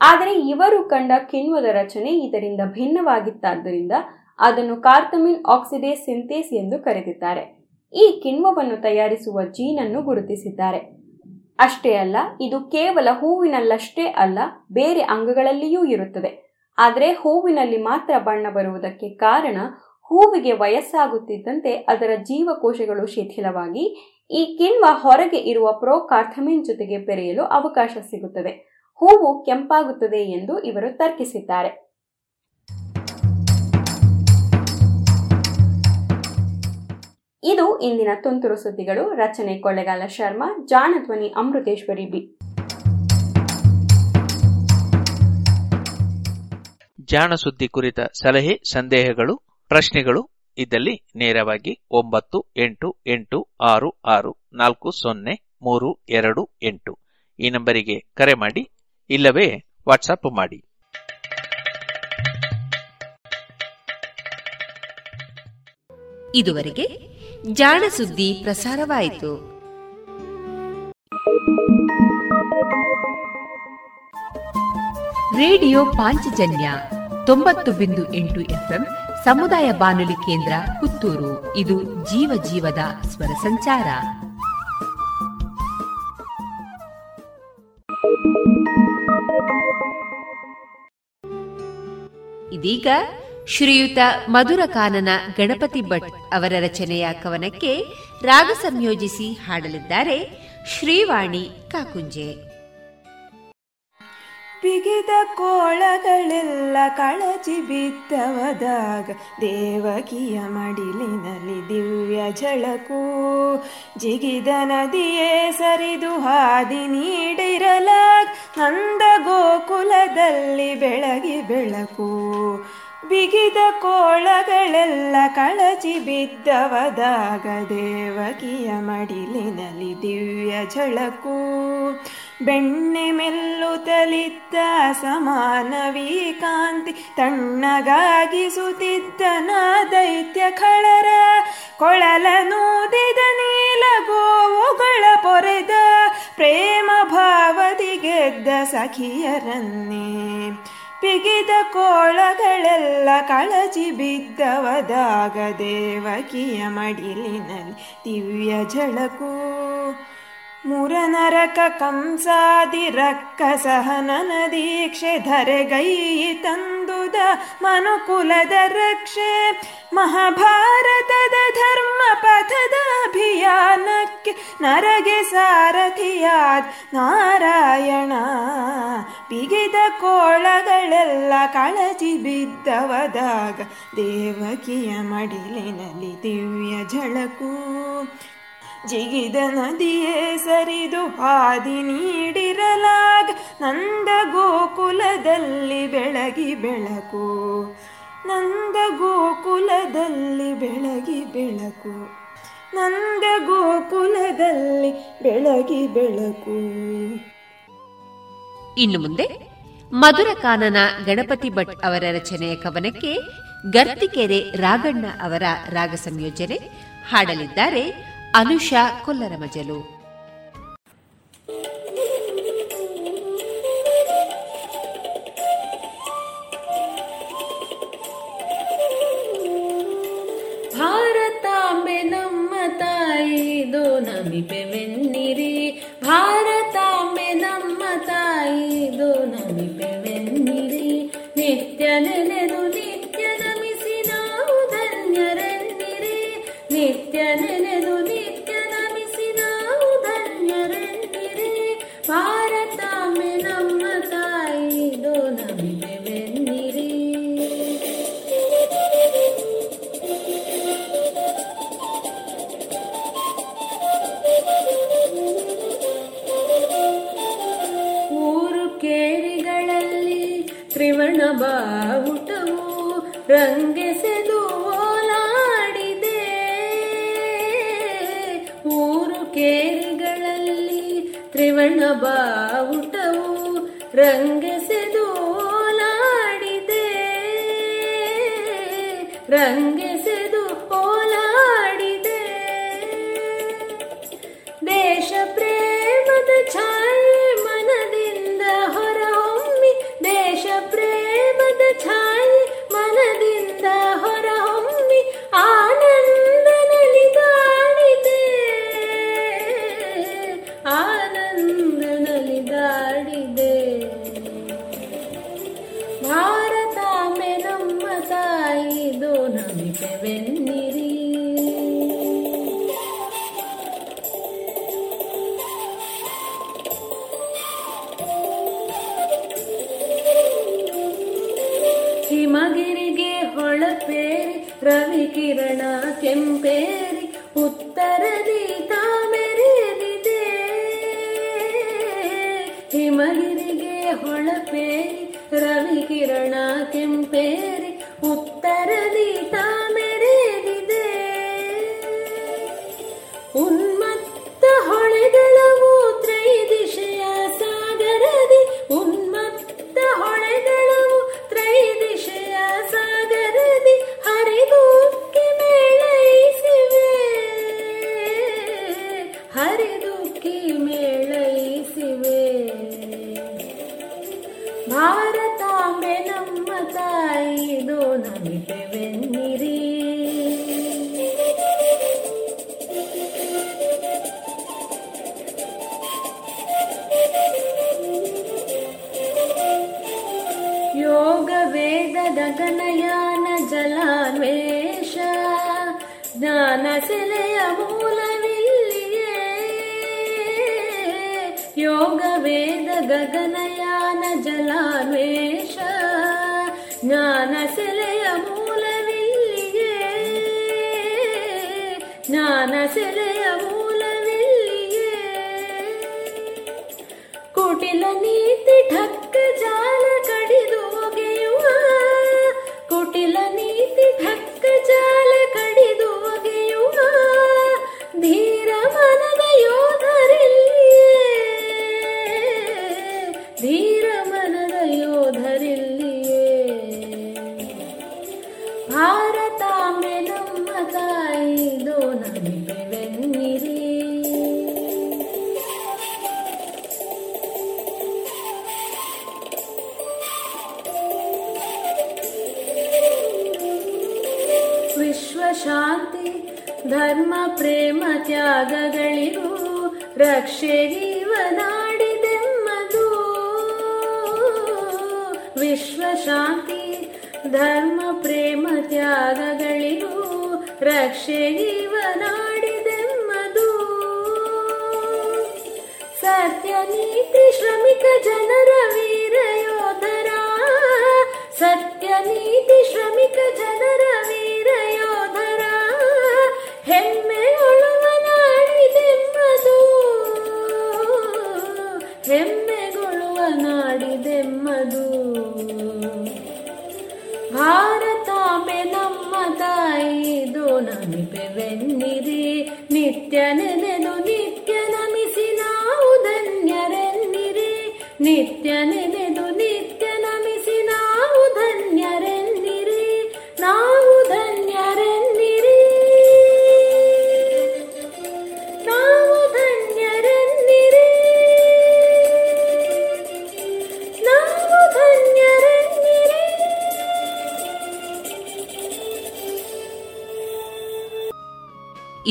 ಆದರೆ ಇವರು ಕಂಡ ಕಿಣ್ವದ ರಚನೆ ಇದರಿಂದ ಭಿನ್ನವಾಗಿತ್ತಾದ್ದರಿಂದ ಅದನ್ನು ಕಾರ್ತಮಿನ್ ಆಕ್ಸಿಡೇಸ್ ಸಿಂಥೇಸ್ ಎಂದು ಕರೆದಿದ್ದಾರೆ. ಈ ಕಿಣ್ವವನ್ನು ತಯಾರಿಸುವ ಜೀನನ್ನು ಗುರುತಿಸಿದ್ದಾರೆ. ಅಷ್ಟೇ ಅಲ್ಲ, ಇದು ಕೇವಲ ಹೂವಿನಲ್ಲಷ್ಟೇ ಅಲ್ಲ, ಬೇರೆ ಅಂಗಗಳಲ್ಲಿಯೂ ಇರುತ್ತದೆ ಆದರೆ ಹೂವಿನಲ್ಲಿ ಮಾತ್ರ ಬಣ್ಣ ಬರುವುದಕ್ಕೆ ಕಾರಣ ಹೂವಿಗೆ ವಯಸ್ಸಾಗುತ್ತಿದ್ದಂತೆ ಅದರ ಜೀವಕೋಶಗಳು ಶಿಥಿಲವಾಗಿ, ಈ ಕಿಣ್ವ ಹೊರಗೆ ಇರುವ ಪ್ರೋಕಾರ್ಥಮಿನ್ ಜೊತೆಗೆ ಬೆರೆಯಲು ಅವಕಾಶ ಸಿಗುತ್ತದೆ. ಹೂವು ಕೆಂಪಾಗುತ್ತದೆ ಎಂದು ಇವರು ತರ್ಕಿಸಿದ್ದಾರೆ. ಇದು ಇಂದಿನ ತುಂತುರು ಸುದ್ದಿಗಳು. ರಚನೆ ಕೊಳ್ಳೆಗಾಲ ಶರ್ಮಾ ಜಾಣಧ್ವನಿ ಅಮೃತೇಶ್ವರಿ ಬಿ. ಜಾಣ ಸುದ್ದಿ ಕುರಿತ ಸಲಹೆ ಸಂದೇಹಗಳು ಪ್ರಶ್ನೆಗಳು ಇದ್ದಲ್ಲಿ ನೇರವಾಗಿ ಒಂಬತ್ತು ಎಂಟು ಎಂಟು ಆರು ಆರು ನಾಲ್ಕು ಸೊನ್ನೆ ಮೂರು ಎರಡು ಎಂಟು. ಈ ನಂಬರಿಗೆ ಕರೆ ಮಾಡಿ ಇಲ್ಲವೇ ವಾಟ್ಸಪ್ ಮಾಡಿ. ಇದುವರೆಗೆ ಜಾಣ ಸುದ್ದಿ ಪ್ರಸಾರವಾಯಿತು. ರೇಡಿಯೋ ಪಾಂಚಜನ್ಯ ತೊಂಬತ್ತು ಬಿಂದು ಎಂಟು ಎಫ್ಎಂ ಸಮುದಾಯ ಬಾನುಲಿ ಕೇಂದ್ರ ಪುತ್ತೂರು. ಇದು ಜೀವ ಜೀವದ ಸ್ವರ ಸಂಚಾರ. ಇದೀಗ ಶ್ರೀಯುತ ಮಧುರಕಾನನ ಗಣಪತಿ ಭಟ್ ಅವರ ರಚನೆಯ ಕವನಕ್ಕೆ ರಾಗ ಸಂಯೋಜಿಸಿ ಹಾಡಲಿದ್ದಾರೆ ಶ್ರೀವಾಣಿ ಕಾಕುಂಜೆ. ಬಿಗಿದ ಕೋಳಗಳೆಲ್ಲ ಕಳಚಿ ಬಿದ್ದವದಾಗ ದೇವಕಿಯ ಮಡಿಲಿನಲ್ಲಿ ದಿವ್ಯ ಝಳಕು. ಜಿಗಿದ ನದಿಯೇ ಸರಿದು ಹಾದಿ ನೀಡಿರಲಾಗ, ನಂದ ಗೋಕುಲದಲ್ಲಿ ಬೆಳಗಿ ಬೆಳಕು. ಬಿಗಿದ ಕೋಳಗಳೆಲ್ಲ ಕಳಚಿ ಬಿದ್ದವದಾಗ ದೇವಕಿಯ ಮಡಿಲಿನಲ್ಲಿ ದಿವ್ಯ ಝಳಕು. ಬೆಣ್ಣೆ ಮೆಲ್ಲುತ್ತಲಿದ್ದ ಸಮಾನವೀ ಕಾಂತಿ ತಣ್ಣಗಾಗಿಸುತ್ತಿದ್ದನ ದೈತ್ಯ ಖಳರ. ಕೊಳಲ ನೂದಿದ ನೀಲ ಗೋವುಗಳ ಪೊರೆದ, ಪ್ರೇಮ ಭಾವದಿ ಗೆದ್ದ ಸಖಿಯರನ್ನೇ. ಬಿಗಿದ ಕೋಳಗಳೆಲ್ಲ ಕಳಚಿ ಬಿದ್ದವದಾಗ ದೇವಕಿಯ ಮಡಿಲಿನಲ್ಲಿ ದಿವ್ಯ ಝಳಕು ಮುರನರಕ ಕಂಸಾದಿ ರಕ್ಕ ಸಹನನ ದೀಕ್ಷೆ ಧರೆಗೈ ತಂದುದ ಮನುಕುಲದ ರಕ್ಷೆ ಮಹಾಭಾರತದ ಧರ್ಮ ಪಥದ ಅಭಿಯಾನಕ್ಕೆ ನರಗೆ ಸಾರಥಿಯಾದ ನಾರಾಯಣ. ಬಿಗಿದ ಕೋಳಗಳೆಲ್ಲ ಕಳಚಿ ಬಿದ್ದವದಾಗ ದೇವಕಿಯ ಮಡಿಲಿನಲ್ಲಿ ದಿವ್ಯ ಝಳಕು. ಜಿಗಿದ ನದಿಯೇ ಸರಿದು ಹಾದಿ ನೀಡಿರಲಾಗ ನಂದ ಗೋಕುಲದಲ್ಲಿ ಬೆಳಗಿ ಬೆಳಕು. ನಂದ ಗೋಕುಲದಲ್ಲಿ ಬೆಳಗಿ ಬೆಳಕು. ನಂದ ಗೋಕುಲದಲ್ಲಿ ಬೆಳಗಿ ಬೆಳಕು. ಇನ್ನು ಮುಂದೆ ಮಧುರ ಕಾನನ ಗಣಪತಿ ಭಟ್ ಅವರ ರಚನೆಯ ಕವನಕ್ಕೆ ಗರ್ತಿಕೆರೆ ರಾಗಣ್ಣ ಅವರ ರಾಗ ಸಂಯೋಜನೆ ಹಾಡಲಿದ್ದಾರೆ ಅನುಷಾ ಕೊಲ್ಲರಮಜಲು ಭಾರತಾಂಬೆ ನಮ್ಮ ತಾಯಿದು ನಮಿಪೆವೆನ್ನಿರಿ ಭಾರತಾಂಬೆ ನಮ್ಮ ತಾಯಿದು ನಮಿಪೆವೆನ್ನಿರಿ ನಿತ್ಯ ನೆನೆದು ನಿತ್ಯ ನಮಿಸಿ ನಾವು ಧನ್ಯರೆನ್ನಿರಿ. ನಿತ್ಯ ನೆನೆದು ಬಾವುಟವು ರಂಗೆಸೆದು ಓಲಾಡಿದೆ. ಊರು ಕೇರಿಗಳಲ್ಲಿ ತ್ರಿವರ್ಣ ಬಾವುಟವು ರಂಗೆಸೆದು ಓಲಾಡಿದೆ. ರಂಗೆಸೆದು विवरणा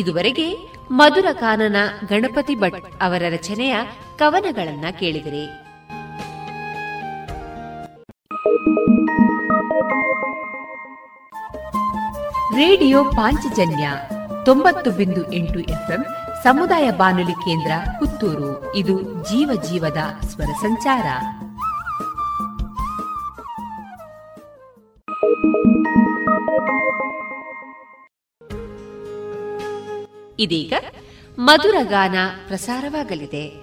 ಇದುವರೆಗೆ ಮಧುರಕಾನನ ಗಣಪತಿ ಭಟ್ ಅವರ ರಚನೆಯ ಕವನಗಳನ್ನ ಕೇಳಿದರೆ. ರೇಡಿಯೋ ಪಾಂಚಜನ್ಯ ತೊಂಬತ್ತು ಬಿಂದು ಎಂಟು ಎಫ್ಎಂ ಸಮುದಾಯ ಬಾನುಲಿ ಕೇಂದ್ರ ಪುತ್ತೂರು. ಇದು ಜೀವ ಜೀವದ ಸ್ವರ ಸಂಚಾರ. ಇದೀಗ ಮಧುರ ಗಾನ ಪ್ರಸಾರವಾಗಲಿದೆ.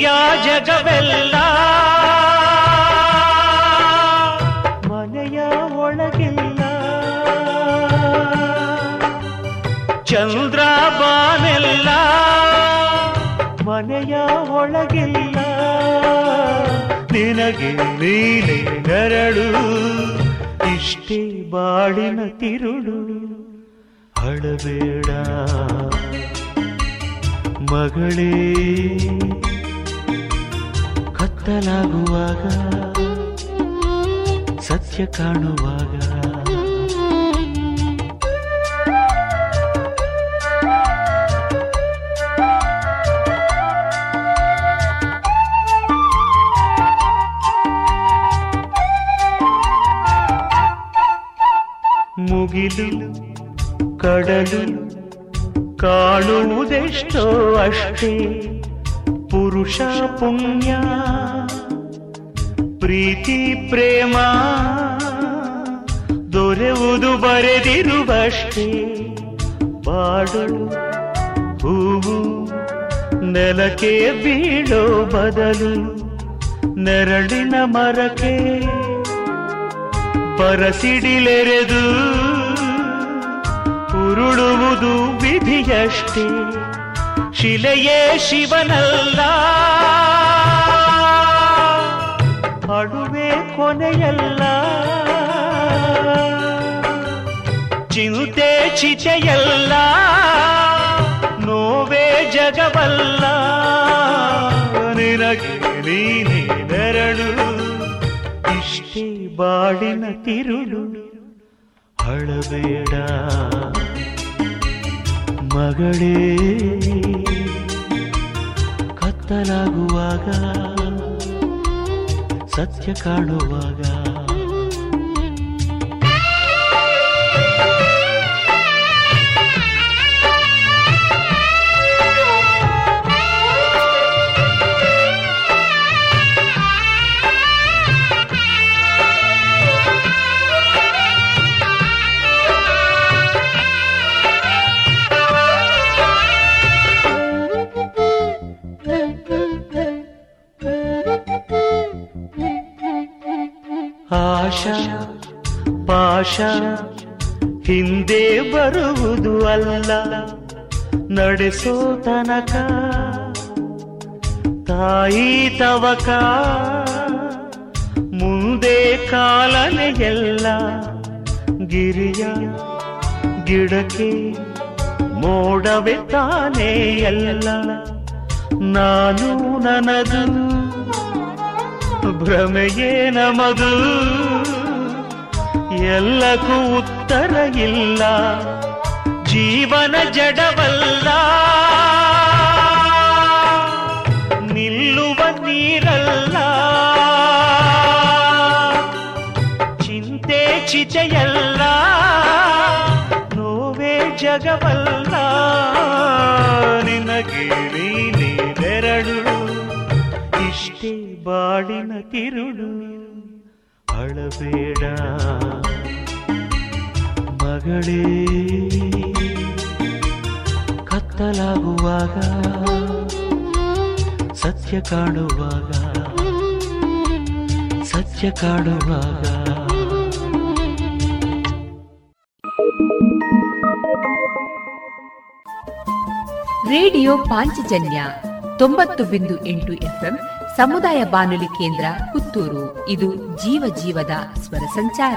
ಯಾ ಜಗವೆಲ್ಲ. ಮನೆಯ ಒಳಗಿಲ್ಲ. ಚಂದ್ರ ಬಾನೆಲ್ಲ. ಮನೆಯ ಒಳಗಿಲ್ಲ. ನಿನಗೆ ನೀನೆ ನೆರಳು ಇಷ್ಟೇ ಬಾಳಿನ ತಿರುಳು. ಅಳಬೇಡ ಮಗಳೇ. ಬದಲಾಗುವಾಗ ಸತ್ಯ ಕಾಣುವಾಗ ಮುಗಿಲು ಕಡಲು ಕಾಣುವುದೆಷ್ಟೋ ಅಷ್ಟೇ ಪುರುಷ ಪುಣ್ಯ ಪ್ರೀತಿ, ಪ್ರೇಮ, ದೊರೆವುದು ಬರೆದಿರುವಷ್ಟೇ. ಬಾಡಲು ಹೂವು, ನೆಲಕ್ಕೆ ಬೀಳೋ ಬದಲು, ನೆರಳಿನ ಮರಕ್ಕೆ ಪರಸಿಡಿಲೆರೆದು ಉರುಳುವುದು ವಿಧಿಯಷ್ಟೇ. ಶಿಲೆಯೇ ಶಿವನಲ್ಲ. ಅಡುವೆ ಕೊನೆಯಲ್ಲ. ಚಿಂತೆ ಚಿಚೆಯಲ್ಲ ನೋವೇ ಜಗವಲ್ಲ. ನಿನಗೆ ನೀನೇ ಇಷ್ಟಿ ಬಾಡಿನ ತಿರುಳು. ಅಳಬೇಡ ಮಗಳೇ ಕತ್ತಲಾಗುವಾಗ ಸತ್ಯ ಕಾಣುವಾಗ ಆಶಾ ಪಾಶ ಹಿಂದೆ ಬರುವುದು ಅಲ್ಲ, ನಡೆಸೋ ತನಕ. ತಾಯಿ ತವಕ, ಮುಂದೆ ಕಾಲನೆ ಎಲ್ಲ. ಗಿರಿಯ ಗಿಡಕ್ಕೆ ಮೋಡವೆ ತಾನೇ ಎಲ್ಲ. ನಾನು ನನದು ಭ್ರಮೆಯೇ ನಮದು. ಎಲ್ಲಕ್ಕೂ ಉತ್ತರ ಇಲ್ಲ. ಜೀವನ ಜಡವಲ್ಲ. ನಿಲ್ಲುವ ನೀರಲ್ಲ. ಚಿಂತೆ ಚಿಚೆಯಲ್ಲ ನೋವೇ ಜಗವಲ್ಲ. ನಿನಗೆ ನೀನೇ ಬೆರಳು, ಇಷ್ಟೇ ಬಾಳಿನ ತಿರುಳು. ಅಳಬೇಡ. ಮಗಳೇ ಕತ್ತಲಾಗುವಾಗ, ಸತ್ಯ ಕಾಣುವಾಗ ಸತ್ಯ ಕಾಣುವಾಗ. ರೇಡಿಯೋ ಪಾಂಚಜನ್ಯ ತೊಂಬತ್ತು ಬಿಂದು ಎಂಟು ಎಫ್ಎಂ ಸಮುದಾಯ ಬಾನುಲಿ ಕೇಂದ್ರ ಪುತ್ತೂರು. ಇದು ಜೀವ ಜೀವದ ಸ್ವರ ಸಂಚಾರ.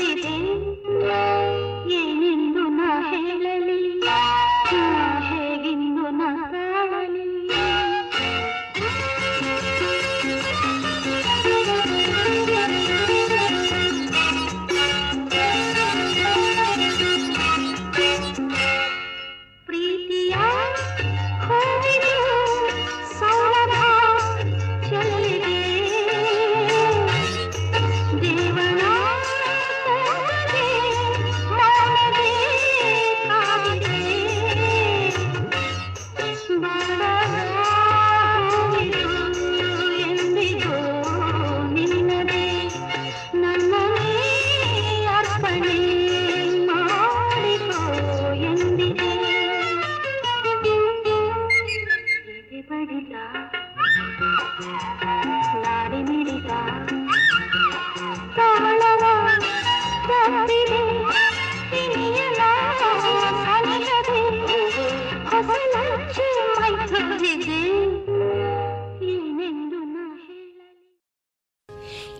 दीजिए